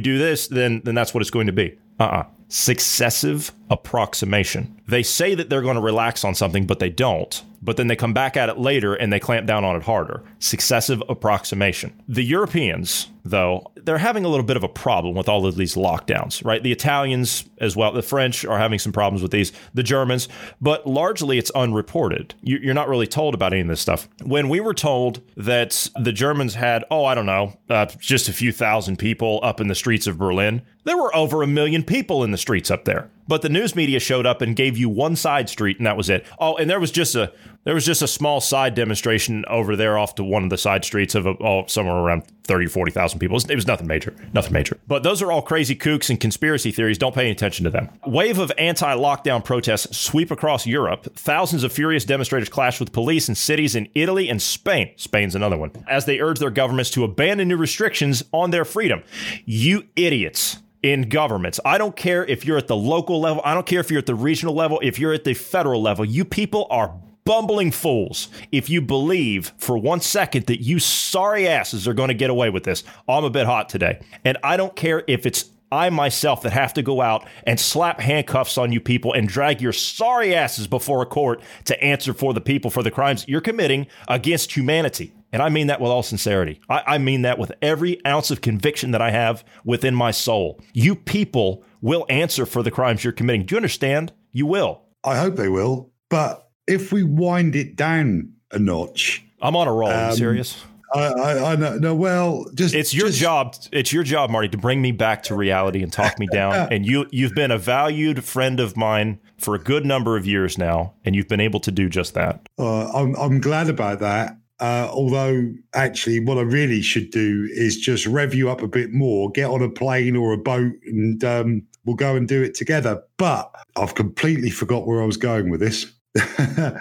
do this, then then that's what it's going to be. Uh uh Successive approximation. They say that they're going to relax on something, but they don't. But then they come back at it later and they clamp down on it harder. Successive approximation. The Europeans, though, they're having a little bit of a problem with all of these lockdowns, right? The Italians as well, the French are having some problems with these, the Germans, but largely it's unreported. You- You're not really told about any of this stuff. When we were told that the Germans had, oh, I don't know, uh, just a few thousand people up in the streets of Berlin, there were over a million people in the streets up there. But the news media showed up and gave you one side street, and that was it. Oh, and there was just a there was just a small side demonstration over there off to one of the side streets of oh, somewhere around 30, 40,000 people. It was, nothing major, nothing major. But those are all crazy kooks and conspiracy theories. Don't pay any attention to them. Wave of anti-lockdown protests sweep across Europe. Thousands of furious demonstrators clash with police in cities in Italy and Spain. Spain's another one. As they urge their governments to abandon new restrictions on their freedom. You idiots. in governments. I don't care if you're at the local level, I don't care if you're at the regional level, if you're at the federal level, you people are bumbling fools if you believe for one second that you sorry asses are going to get away with this. I'm a bit hot today. And I don't care if it's I myself that have to go out and slap handcuffs on you people and drag your sorry asses before a court to answer for the people for the crimes you're committing against humanity. And I mean that with all sincerity. I, I, mean that with every ounce of conviction that I have within my soul. You people will answer for the crimes you're committing. Do you understand? You will. I hope they will. But if we wind it down a notch, I'm on a roll. Um, serious? I, I, I know. No, well, just it's your just, job. It's your job, Marty, to bring me back to reality and talk me down. and you, you've been a valued friend of mine for a good number of years now, and you've been able to do just that. Uh, I'm, I'm glad about that. Uh, although, actually, what I really should do is just rev you up a bit more, get on a plane or a boat, and um, we'll go and do it together. But I've completely forgot where I was going with this.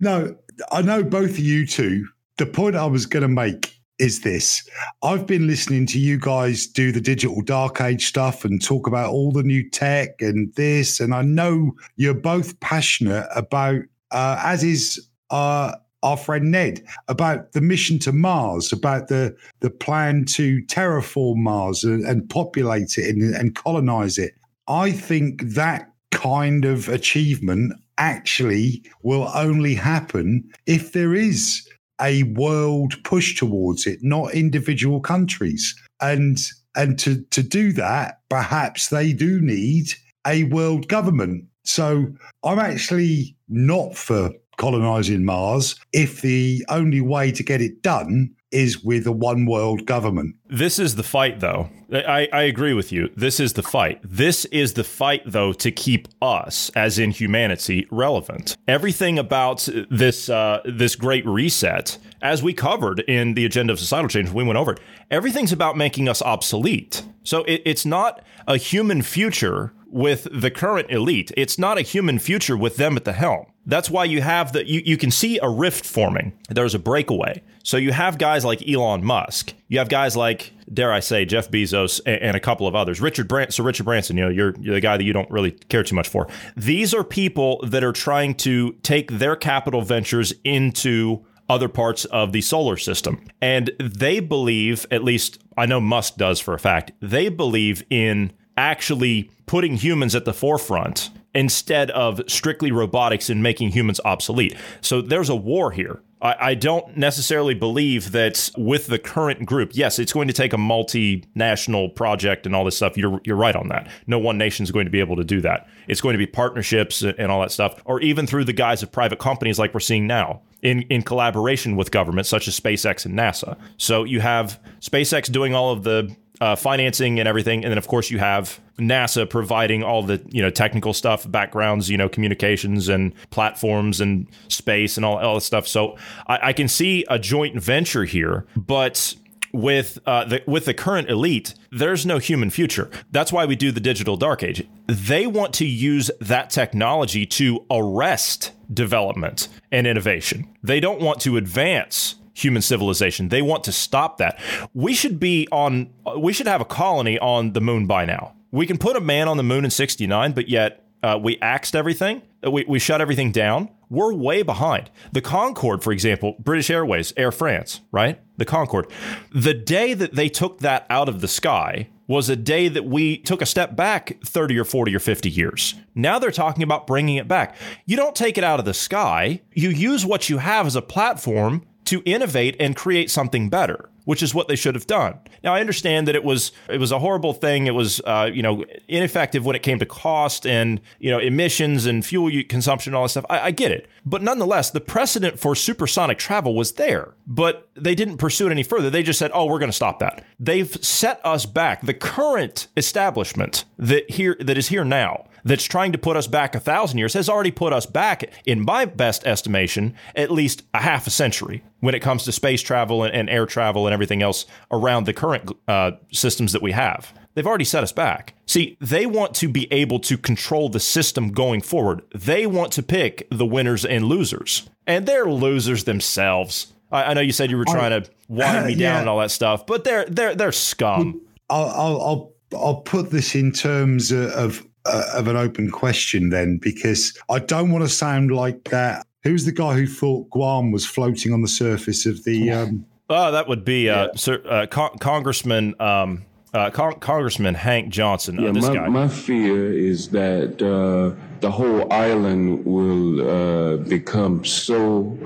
no, I know both of you two. The point I was going to make is this I've been listening to you guys do the digital dark age stuff and talk about all the new tech and this. And I know you're both passionate about, uh, as is uh, our friend Ned about the mission to Mars, about the the plan to terraform Mars and, and populate it and, and colonize it. I think that kind of achievement actually will only happen if there is a world push towards it, not individual countries. And and to to do that, perhaps they do need a world government. So I'm actually not for colonizing Mars if the only way to get it done is with a one world government. This is the fight, though. I, I agree with you. This is the fight. This is the fight, though, to keep us, as in humanity, relevant. Everything about this uh, this great reset, as we covered in the agenda of societal change, we went over it. Everything's about making us obsolete. So it, it's not a human future with the current elite. It's not a human future with them at the helm. That's why you have the you, you can see a rift forming. There's a breakaway. So you have guys like Elon Musk. You have guys like, dare I say, Jeff Bezos and, and a couple of others. Richard Branson, so Richard Branson, you know, you're, you're the guy that you don't really care too much for. These are people that are trying to take their capital ventures into other parts of the solar system. And they believe, at least I know Musk does for a fact, they believe in actually putting humans at the forefront instead of strictly robotics and making humans obsolete. So there's a war here. I, I, don't necessarily believe that with the current group, yes, it's going to take a multinational project and all this stuff. You're you're right on that. No one nation is going to be able to do that. It's going to be partnerships and all that stuff, or even through the guise of private companies like we're seeing now. In, in collaboration with governments such as SpaceX and NASA. So you have SpaceX doing all of the uh, financing and everything, and then of course you have NASA providing all the you know technical stuff, backgrounds, you know communications and platforms and space and all all this stuff. So I, I can see a joint venture here, but with uh, the with the current elite, there's no human future. That's why we do the digital dark age. They want to use that technology to arrest development and innovation. They don't want to advance human civilization. They want to stop that. We should be on we should have a colony on the moon by now. We can put a man on the moon in 69, but yet uh, we axed everything. Uh, we, we shut everything down. We're way behind. The Concorde, for example, British Airways, Air France, right? The Concorde. The day that they took that out of the sky was a day that we took a step back 30 or 40 or 50 years. Now they're talking about bringing it back. You don't take it out of the sky, you use what you have as a platform to innovate and create something better which is what they should have done. Now I understand that it was it was a horrible thing. It was uh, you know ineffective when it came to cost and you know emissions and fuel consumption and all that stuff. I, I get it, but nonetheless, the precedent for supersonic travel was there, but they didn't pursue it any further. They just said, "Oh, we're going to stop that." They've set us back. The current establishment that here that is here now that's trying to put us back a thousand years has already put us back, in my best estimation, at least a half a century when it comes to space travel and, and air travel and everything else around the current uh, systems that we have. They've already set us back. See, they want to be able to control the system going forward. They want to pick the winners and losers, and they're losers themselves. I, I know you said you were trying to wind me down yeah. and all that stuff, but they're they're they're scum. I'll, I'll, I'll I'll put this in terms of uh, of an open question then, because I don't want to sound like that. Who's the guy who thought Guam was floating on the surface of the? Um, oh, that would be uh, Sir, uh, Con- Congressman. Um, uh, Con- Congressman Hank Johnson. Yeah, this my, guy. my fear is that uh, the whole island will uh, become so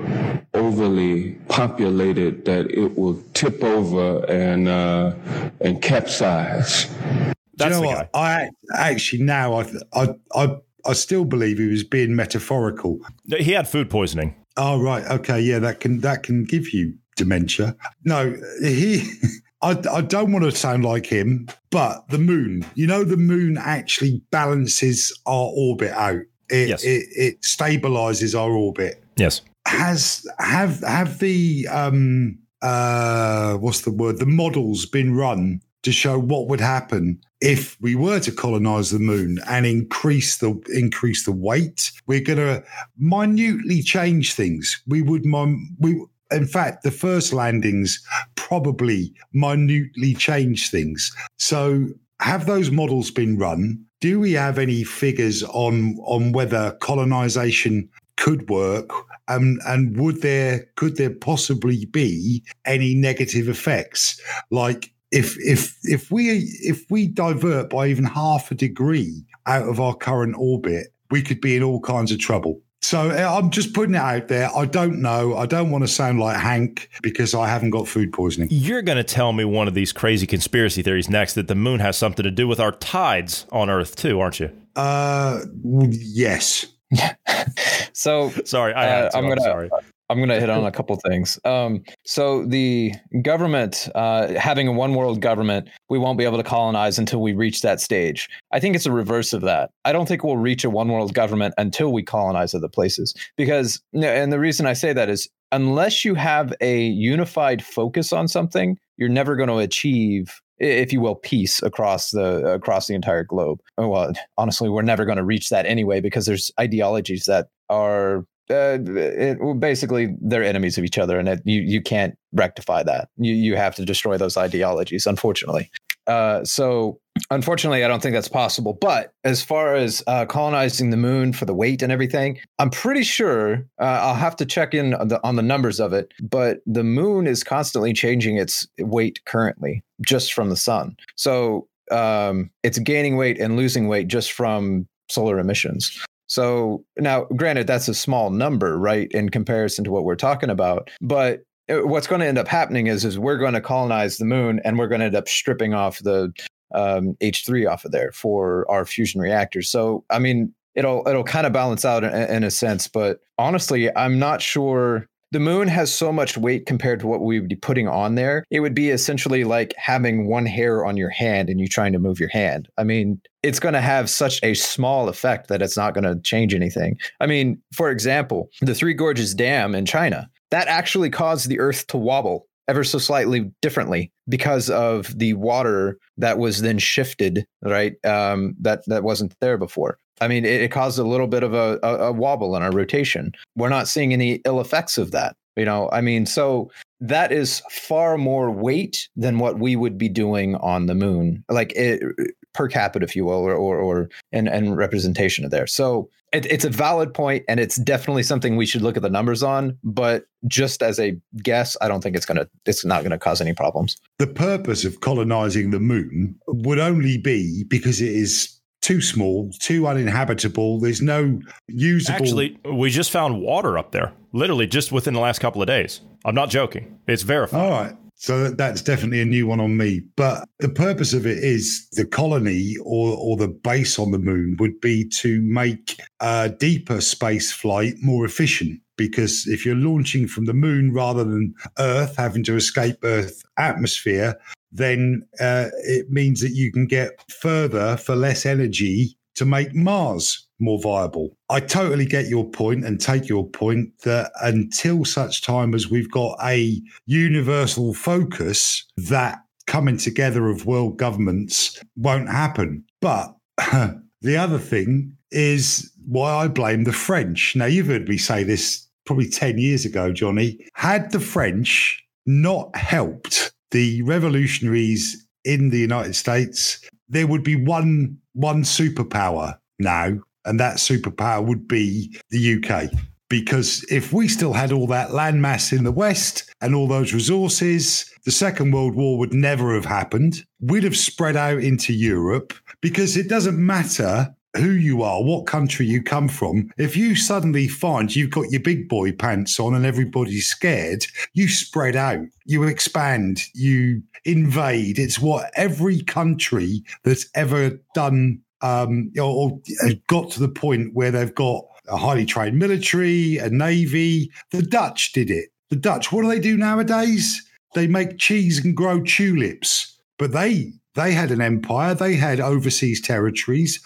overly populated that it will tip over and uh, and capsize. That's you know what? guy. I actually now I, I I I still believe he was being metaphorical. He had food poisoning. Oh right, okay, yeah, that can that can give you dementia. No, he. I, I don't want to sound like him, but the moon, you know, the moon actually balances our orbit out. It, Yes. it, it stabilizes our orbit. Yes. Has have have the um uh what's the word? The models been run to show what would happen if we were to colonize the moon and increase the increase the weight. We're gonna minutely change things. We would we in fact the first landings probably minutely change things. So have those models been run? Do we have any figures on on whether colonization could work? Um, and would there could there possibly be any negative effects? Like if if if we if we divert by even half a degree out of our current orbit, we could be in all kinds of trouble. So uh, I'm just putting it out there. I don't know. I don't want to sound like Hank because I haven't got food poisoning. You're going to tell me one of these crazy conspiracy theories next that the moon has something to do with our tides on Earth too, aren't you? Uh, w- yes. So Sorry, I had Uh, to. I'm I'm gonna- sorry. I'm going to hit on a couple things. Um, so the government, uh, having a one world government, we won't be able to colonize until we reach that stage. I think it's a reverse of that. I don't think we'll reach a one world government until we colonize other places. Because, and the reason I say that is unless you have a unified focus on something, you're never going to achieve if you will peace across the across the entire globe well honestly we're never going to reach that anyway because there's ideologies that are uh, it, basically they're enemies of each other and it, you you can't rectify that. You you have to destroy those ideologies unfortunately. Uh, so unfortunately i don't think that's possible. But as far as uh, colonizing the moon for the weight and everything i'm pretty sure uh, i'll have to check in on the, on the numbers of it but the moon is constantly changing its weight currently just from the sun. So um, it's gaining weight and losing weight just from solar emissions so now, granted, that's a small number, right, in comparison to what we're talking about. But uh, what's going to end up happening is, is we're going to colonize the moon, and we're going to end up stripping off the um, H3 off of there for our fusion reactors. So, I mean, it'll it'll kind of balance out in, in a sense. But honestly, I'm not sure. The moon has so much weight compared to what we would be putting on there. It would be essentially like having one hair on your hand and you trying to move your hand. I mean, it's going to have such a small effect that it's not going to change anything. I mean, for example, the Three Gorges Dam in China, that actually caused the earth to wobble ever so slightly differently because of the water that was then shifted, right? Um, that that wasn't there before. I mean, it, it caused a little bit of a, a, a wobble in our rotation. We're not seeing any ill effects of that. You know, I mean, so that is far more weight than what we would be doing on the moon, like it, per capita, if you will, or or, or and and representation of there. So it, it's a valid point, and it's definitely something we should look at the numbers on. But just as a guess, I don't think it's gonna it's not gonna cause any problems. The purpose of colonizing the moon would only be because it is too small, too uninhabitable. There's no usable. Actually, we just found water up there, literally just within the last couple of days. I'm not joking. It's verified. All right. So that's definitely a new one on me. But the purpose of it is the colony or, or the base on the moon would be to make uh, deeper space flight more efficient. Because if you're launching from the moon rather than Earth, having to escape Earth atmosphere, then uh, it means that you can get further for less energy to make Mars more viable. I totally get your point and take your point that until such time as we've got a universal focus, that coming together of world governments won't happen. But the other thing is why I blame the French. Now, you've heard me say this probably 10 years ago, Johnny. Had the French not helped the revolutionaries in the United States, there would be one one superpower now, and that superpower would be the UK. Because if we still had all that landmass in the West and all those resources, the Second World War would never have happened. We'd have spread out into Europe because it doesn't matter who you are, what country you come from, if you suddenly find you've got your big boy pants on and everybody's scared, you spread out, you expand, you invade. It's what every country that's ever done um, or, or got to the point where they've got a highly trained military, a navy. The Dutch did it. The Dutch, what do they do nowadays? They make cheese and grow tulips, but they they had an empire, they had overseas territories,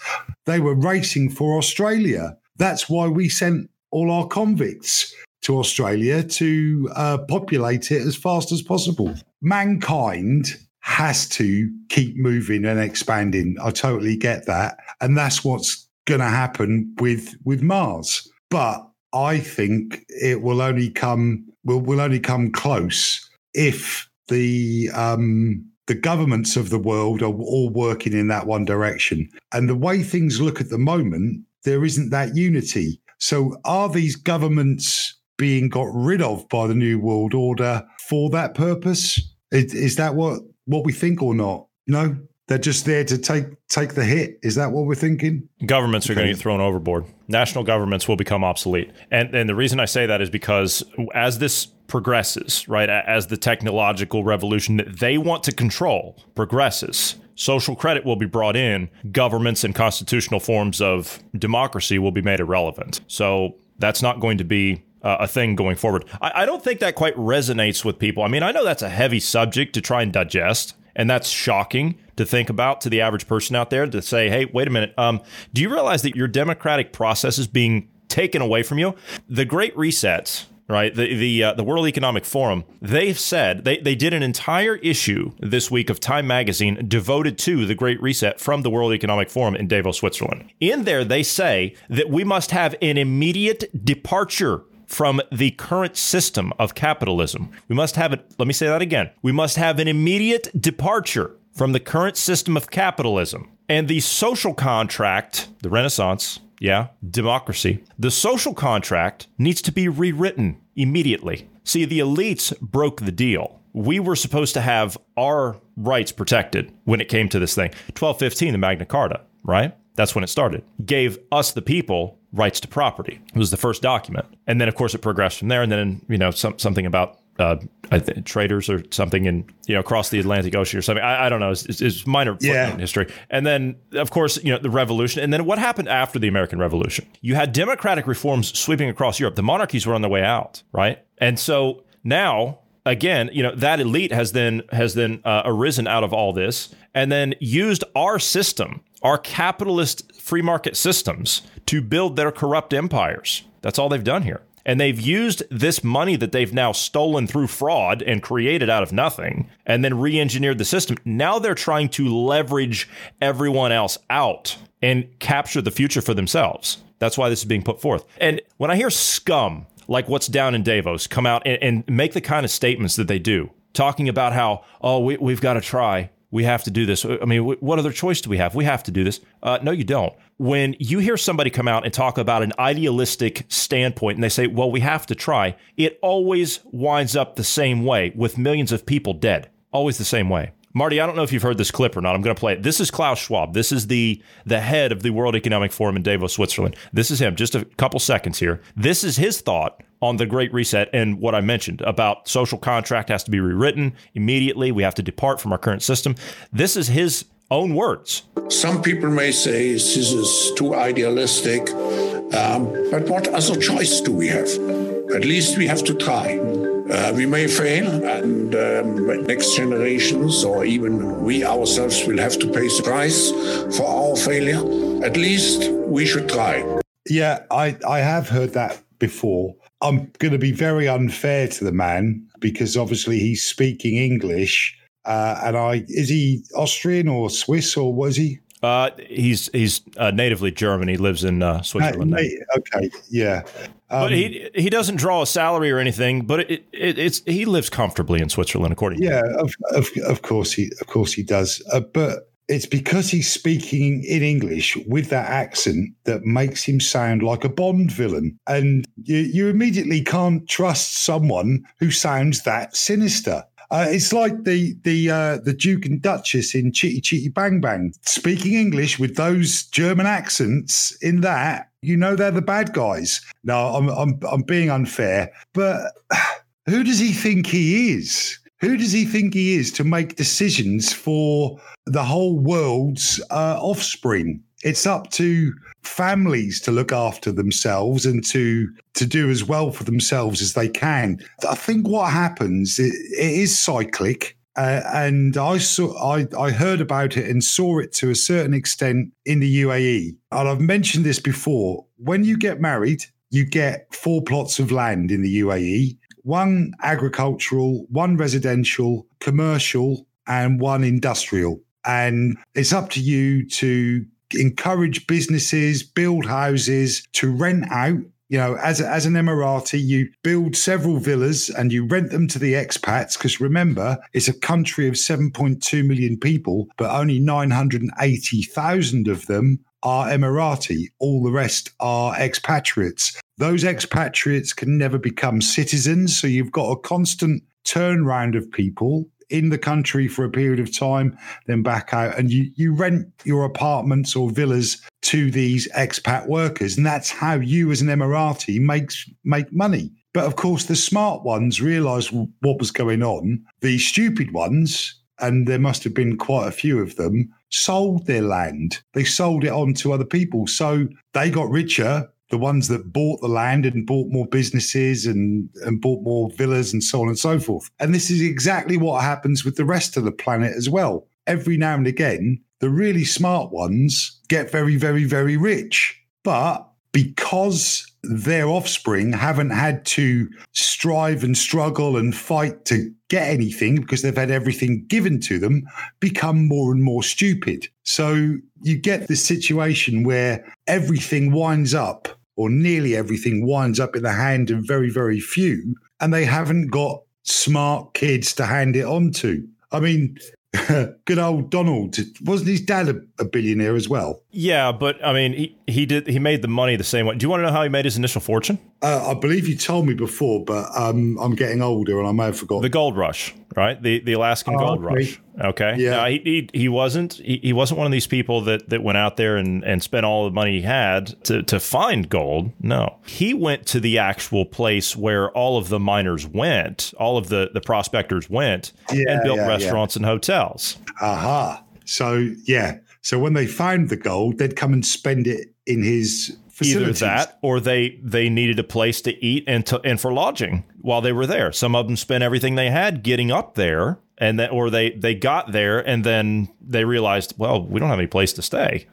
they were racing for Australia. That's why we sent all our convicts to Australia to uh, populate it as fast as possible. Mankind has to keep moving and expanding. I totally get that. And that's what's going to happen with with Mars. But I think it will only come will will only come close if the um, the governments of the world are all working in that one direction. And the way things look at the moment, there isn't that unity. So are these governments being got rid of by the New World Order for that purpose? Is, is that what, what we think or not? No, they're just there to take take the hit. Is that what we're thinking? Governments are going to get thrown overboard. National governments will become obsolete. And and the reason I say that is because as this progresses, right, as the technological revolution that they want to control progresses, social credit will be brought in, governments and constitutional forms of democracy will be made irrelevant. So that's not going to be uh, a thing going forward. I, I don't think that quite resonates with people. I mean, I know that's a heavy subject to try and digest, and that's shocking to think about to the average person out there to say, hey, wait a minute. Um, do you realize that your democratic process is being taken away from you? The Great Reset, right? The the uh, the World Economic Forum. They've said they they did an entire issue this week of Time magazine devoted to the Great Reset from the World Economic Forum in Davos, Switzerland. In there, they say that we must have an immediate departure from the current system of capitalism. We must have it. Let me say that again. We must have an immediate departure from the current system of capitalism and the social contract, the Renaissance, yeah, democracy. The social contract needs to be rewritten immediately. See, the elites broke the deal. We were supposed to have our rights protected when it came to this thing. 1215, the Magna Carta, right? That's when it started. Gave us, the people, rights to property. It was the first document. And then, of course, it progressed from there. And then, you know, some, something about uh, th- traders or something in you know across the Atlantic Ocean or something. I, I don't know. It's, it's minor Yeah. history. And then, of course, you know the revolution. And then what happened after the American Revolution? You had democratic reforms sweeping across Europe. The monarchies were on their way out, right? And so now. Again, you know that elite has then has then uh, arisen out of all this, and then used our system, our capitalist free market systems, to build their corrupt empires. That's all they've done here. And they've used this money that they've now stolen through fraud and created out of nothing and then re engineered the system. Now they're trying to leverage everyone else out and capture the future for themselves. That's why this is being put forth. And when I hear scum, like what's down in Davos, come out and, and make the kind of statements that they do, talking about how, oh, we, we've got to try we have to do this. I mean, what other choice do we have? We have to do this. Uh, no, you don't. When you hear somebody come out and talk about an idealistic standpoint and they say, well, we have to try, it always winds up the same way with millions of people dead. Always the same way. Marty, I don't know if you've heard this clip or not. I'm going to play it. This is Klaus Schwab. This is the the head of the World Economic Forum in Davos, Switzerland. This is him. Just a couple seconds here. This is his thought on the Great Reset and what I mentioned about social contract has to be rewritten immediately. We have to depart from our current system. This is his own words. Some people may say this is too idealistic, um, but what other choice do we have? At least we have to try. Uh, we may fail, and um, next generations, or even we ourselves, will have to pay the price for our failure. At least we should try. Yeah, I, I have heard that before. I'm going to be very unfair to the man because obviously he's speaking English. Uh, and I is he Austrian or Swiss or was he? Uh, he's he's uh, natively German. He lives in uh, Switzerland. now. okay, yeah. Um, but he he doesn't draw a salary or anything. But it, it, it's he lives comfortably in Switzerland, according. yeah, of, of of course he of course he does. Uh, but it's because he's speaking in English with that accent that makes him sound like a Bond villain. And you, you immediately can't trust someone who sounds that sinister. Uh, it's like the the uh, the Duke and Duchess in Chitty Chitty Bang Bang speaking English with those German accents. In that, you know they're the bad guys. No, I'm I'm I'm being unfair, but who does he think he is? Who does he think he is to make decisions for the whole world's uh, offspring? It's up to families to look after themselves and to to do as well for themselves as they can. I think what happens it, it is cyclic. Uh, and I saw, I, I heard about it and saw it to a certain extent in the UAE. And I've mentioned this before. When you get married, you get four plots of land in the UAE: one agricultural, one residential, commercial, and one industrial. And it's up to you to encourage businesses, build houses to rent out. You know, as, as an Emirati, you build several villas and you rent them to the expats. Because remember, it's a country of 7.2 million people, but only 980,000 of them are Emirati. All the rest are expatriates. Those expatriates can never become citizens. So you've got a constant turnaround of people in the country for a period of time, then back out, and you you rent your apartments or villas to these expat workers, and that's how you, as an Emirati, makes make money. But of course, the smart ones realised what was going on. The stupid ones, and there must have been quite a few of them, sold their land. They sold it on to other people, so they got richer the ones that bought the land and bought more businesses and, and bought more villas and so on and so forth. And this is exactly what happens with the rest of the planet as well. Every now and again, the really smart ones get very, very, very rich. But because their offspring haven't had to strive and struggle and fight to get anything because they've had everything given to them, become more and more stupid. So you get this situation where everything winds up, or nearly everything winds up in the hand of very, very few, and they haven't got smart kids to hand it on to. I mean, good old Donald wasn't his dad a, a, billionaire as well? Yeah, but I mean, he, he did he made the money the same way. Do you want to know how he made his initial fortune? Uh, I believe you told me before, but um, I'm getting older and I may have forgotten. The gold rush, right? The the Alaskan oh, gold okay. rush. Okay. Yeah. No, he, he, he wasn't he, he wasn't one of these people that that went out there and, and spent all the money he had to, to find gold. No. He went to the actual place where all of the miners went, all of the, the prospectors went, yeah, and built yeah, restaurants yeah. and hotels. Aha. So yeah. So when they found the gold, they'd come and spend it in his Facilities. Either that, or they they needed a place to eat and to, and for lodging while they were there. Some of them spent everything they had getting up there, and then or they they got there and then they realized, well, we don't have any place to stay.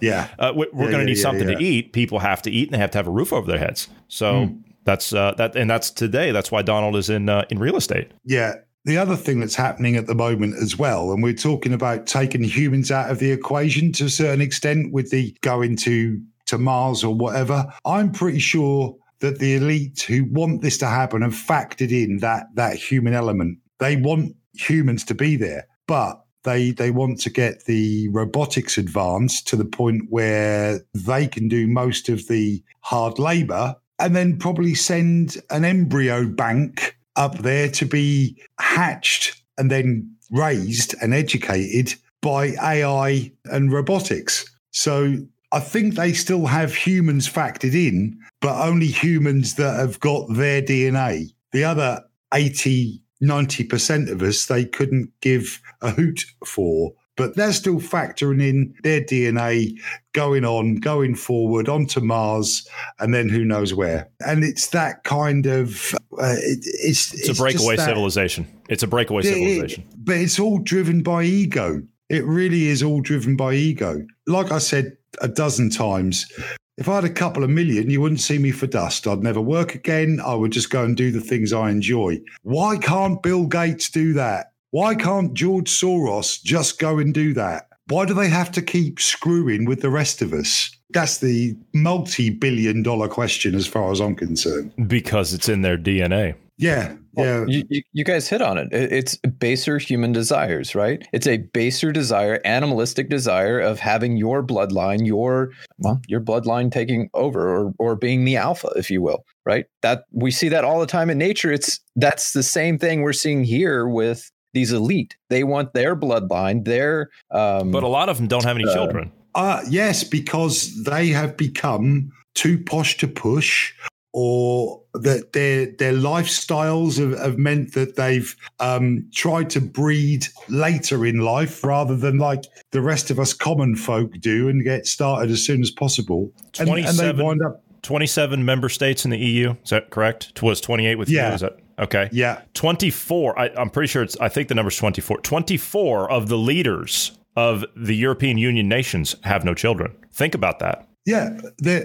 yeah, uh, we, are yeah, going to yeah, need yeah, something to eat. People have to eat, and they have to have a roof over their heads. So. Mm. That's uh, that, and that's today. That's why Donald is in uh, in real estate. Yeah, the other thing that's happening at the moment as well, and we're talking about taking humans out of the equation to a certain extent with the going to to Mars or whatever. I'm pretty sure that the elite who want this to happen have factored in that that human element. They want humans to be there, but they they want to get the robotics advanced to the point where they can do most of the hard labor and then probably send an embryo bank up there to be hatched and then raised and educated by AI and robotics. So I think they still have humans factored in, but only humans that have got their DNA. The other 80, 90% of us, they couldn't give a hoot for. But they're still factoring in their DNA going on, going forward onto Mars, and then who knows where. And it's that kind of uh, it, it's, it's, it's a breakaway civilization. It's a breakaway it, civilization. but it's all driven by ego. It really is all driven by ego. Like I said a dozen times. If I had a couple of million, you wouldn't see me for dust. I'd never work again. I would just go and do the things I enjoy. Why can't Bill Gates do that? Why can't George Soros just go and do that? Why do they have to keep screwing with the rest of us? That's the multi billion dollar question as far as I'm concerned. Because it's in their DNA. Yeah, yeah. You, you, you guys hit on it. It- It's baser human desires, right? It's a baser desire, animalistic desire of having your bloodline, your well, your bloodline taking over or or being the alpha, if you will, right? That we see that all the time in nature. It's that's the same thing we're seeing here with these elite. They want their bloodline, their um But a lot of them don't have any Uh, children. Uh, yes, because they have become too posh to push, or that their their lifestyles have, have meant that they've um, tried to breed later in life rather than like the rest of us common folk do and get started as soon as possible. And, and they 27 wind up, 27 member states in the EU. Is that correct? It was 28 with Yeah. you. Is that okay? yeah, 24. I, I'm pretty sure it's, I think the number's 24. 24 of the leaders of the European Union nations have no children. Think about that. Yeah,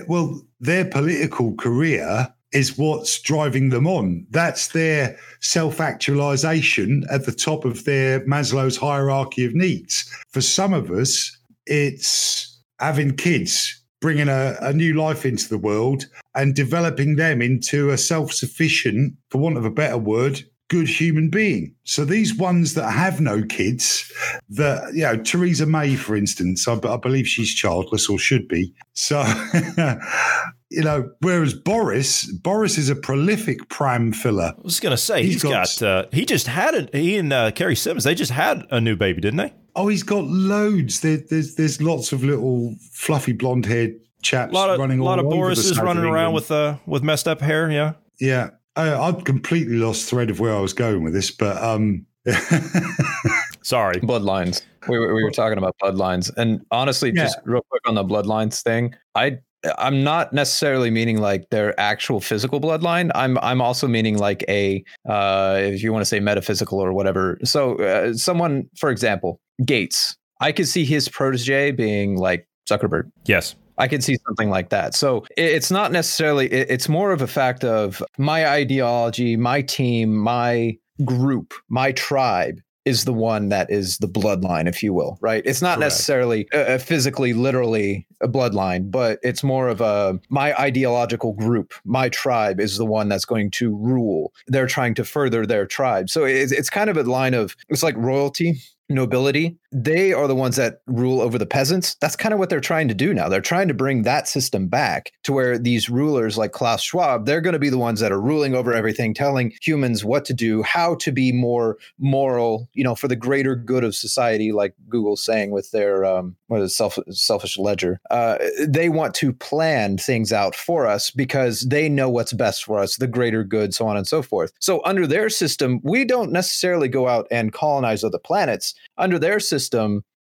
well, their political career is what's driving them on. That's their self actualization at the top of their Maslow's hierarchy of needs. For some of us, it's having kids, bringing a, a new life into the world and developing them into a self sufficient, for want of a better word, good human being. So these ones that have no kids, that you know, Theresa May, for instance, I, I believe she's childless or should be. So, you know, whereas Boris, Boris is a prolific pram filler. I was going to say, He's he's got- got, uh, he just had it. He and uh, Carrie Symonds, they just had a new baby, didn't they? Oh, he's got loads. There, there's there's lots of little fluffy blonde haired chaps A lot of, running all lot of over the Boris is of running around with, uh, with messed up hair. Yeah. Yeah, I, I've completely lost thread of where I was going with this, but um, Sorry. bloodlines. We, were- we were talking about bloodlines, and honestly, Yeah. just real quick on the bloodlines thing, I I'm not necessarily meaning like their actual physical bloodline. I'm I'm also meaning like a uh, if you want to say metaphysical or whatever. So uh, someone, for example, Gates, I could see his protege being like Zuckerberg. Yes. I could see something like that. So it's not necessarily, it's more of a fact of my ideology, my team, my group, my tribe is the one that is the bloodline, if you will, right? It's not Correct. necessarily uh, physically, literally a bloodline, but it's more of a my ideological group, my tribe is the one that's going to rule. They're trying to further their tribe. So it's, it's kind of a line of, it's like royalty nobility they are the ones that rule over the peasants. That's kind of what they're trying to do now. They're trying to bring that system back to where these rulers like klaus schwab they're going to be the ones that are ruling over everything telling humans what to do how to be more moral you know for the greater good of society like google's saying with their um what is it, self selfish ledger. Uh they want to plan things out for us because they know what's best for us the greater good so on and so forth. So under their system we don't necessarily go out and colonize other planets. Under their system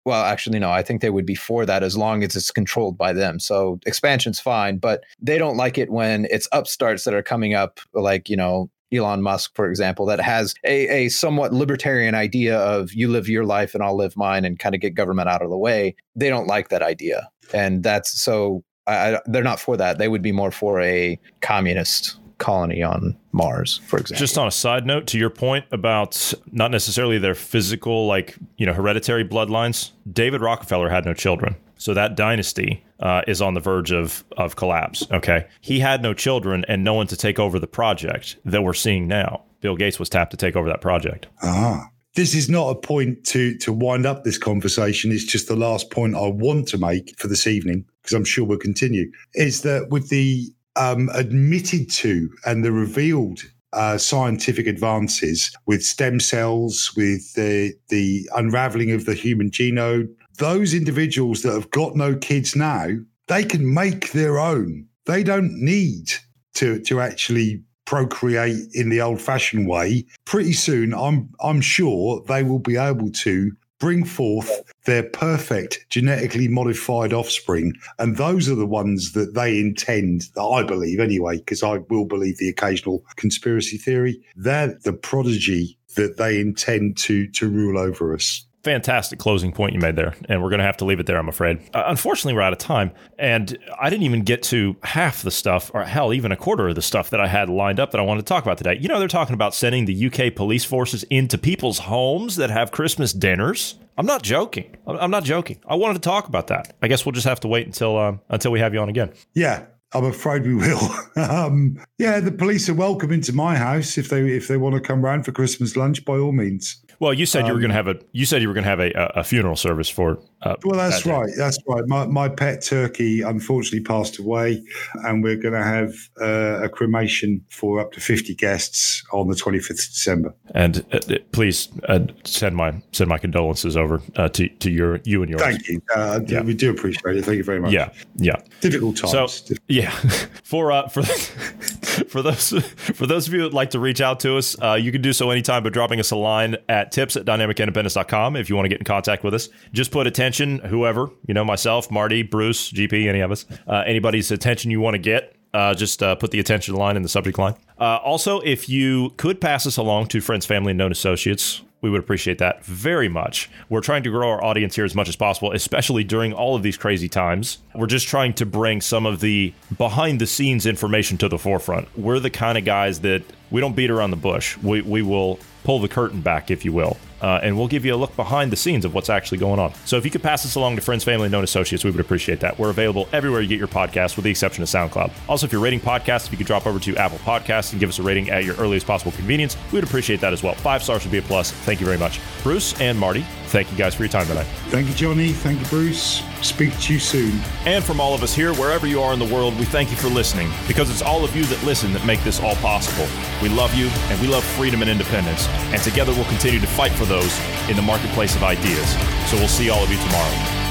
well actually no i think they would be for that as long as it's controlled by them so expansion's fine but they don't like it when it's upstarts that are coming up like you know Elon Musk, for example, that has a, a somewhat libertarian idea of you live your life and I'll live mine and kind of get government out of the way. They don't like that idea. And that's so I, they're not for that. They would be more for a communist colony on Mars, for example. Just on a side note to your point about not necessarily their physical, like, you know, hereditary bloodlines, David Rockefeller had no children. So that dynasty uh, is on the verge of, of collapse. Okay. He had no children and no one to take over the project that we're seeing now. Bill Gates was tapped to take over that project. Ah, this is not a point to to wind up this conversation. It's just the last point I want to make for this evening because I'm sure we'll continue. Is that with the um, admitted to and the revealed uh, scientific advances with stem cells, with the the unraveling of the human genome, those individuals that have got no kids now, they can make their own. They don't need to to actually procreate in the old-fashioned way. Pretty soon, I'm I'm sure they will be able to bring forth their perfect genetically modified offspring, and those are the ones that they intend. That I believe anyway, because I will believe the occasional conspiracy theory. They're the prodigy that they intend to to rule over us. Fantastic closing point you made there. And we're going to have to leave it there, I'm afraid. Uh, unfortunately, we're out of time. And I didn't even get to half the stuff, or hell, even a quarter of the stuff that I had lined up that I wanted to talk about today. You know, they're talking about sending the UK police forces into people's homes that have Christmas dinners. I'm not joking. I'm not joking. I wanted to talk about that. I guess we'll just have to wait until um, until we have you on again. Yeah, I'm afraid we will. um, yeah, the police are welcome into my house if they if they want to come round for Christmas lunch. By all means. Well, you said you were Um, going to have a you said you were going to have a, a funeral service for. Uh, Well, that's that right. That's right. My, my pet turkey unfortunately passed away, and we're going to have uh, a cremation for up to 50 guests on the 25th of December. And uh, uh, please uh, send my send my condolences over uh, to to your you and yours. Thank you. Uh, Yeah. We do appreciate it. Thank you very much. Yeah, yeah. Difficult So times. yeah, for uh, for for those for those of you that like to reach out to us, uh, you can do so anytime by dropping us a line at tips at dynamicindependence.com if you want to get in contact with us. Just put attention, whoever you know, myself, Marty, Bruce, GP, any of us, uh, anybody's attention you want to get. Uh, just uh, put the attention line in the subject line. Uh, also, if you could pass us along to friends, family, and known associates, we would appreciate that very much. We're trying to grow our audience here as much as possible, especially during all of these crazy times. We're just trying to bring some of the behind the scenes information to the forefront. We're the kind of guys that we don't beat around the bush. We, we will pull the curtain back, if you will. Uh, and we'll give you a look behind the scenes of what's actually going on. So if you could pass this along to friends, family, and known associates, we would appreciate that. We're available everywhere you get your podcast, with the exception of SoundCloud. Also, if you're rating podcasts, if you could drop over to Apple Podcasts and give us a rating at your earliest possible convenience, we would appreciate that as well. Five stars would be a plus. Thank you very much. Bruce and Marty, thank you guys for your time tonight. Thank you, Johnny. Thank you, Bruce. Speak to you soon. And from all of us here, wherever you are in the world, we thank you for listening because it's all of you that listen that make this all possible. We love you and we love freedom and independence. And together we'll continue to fight for those in the marketplace of ideas. So we'll see all of you tomorrow.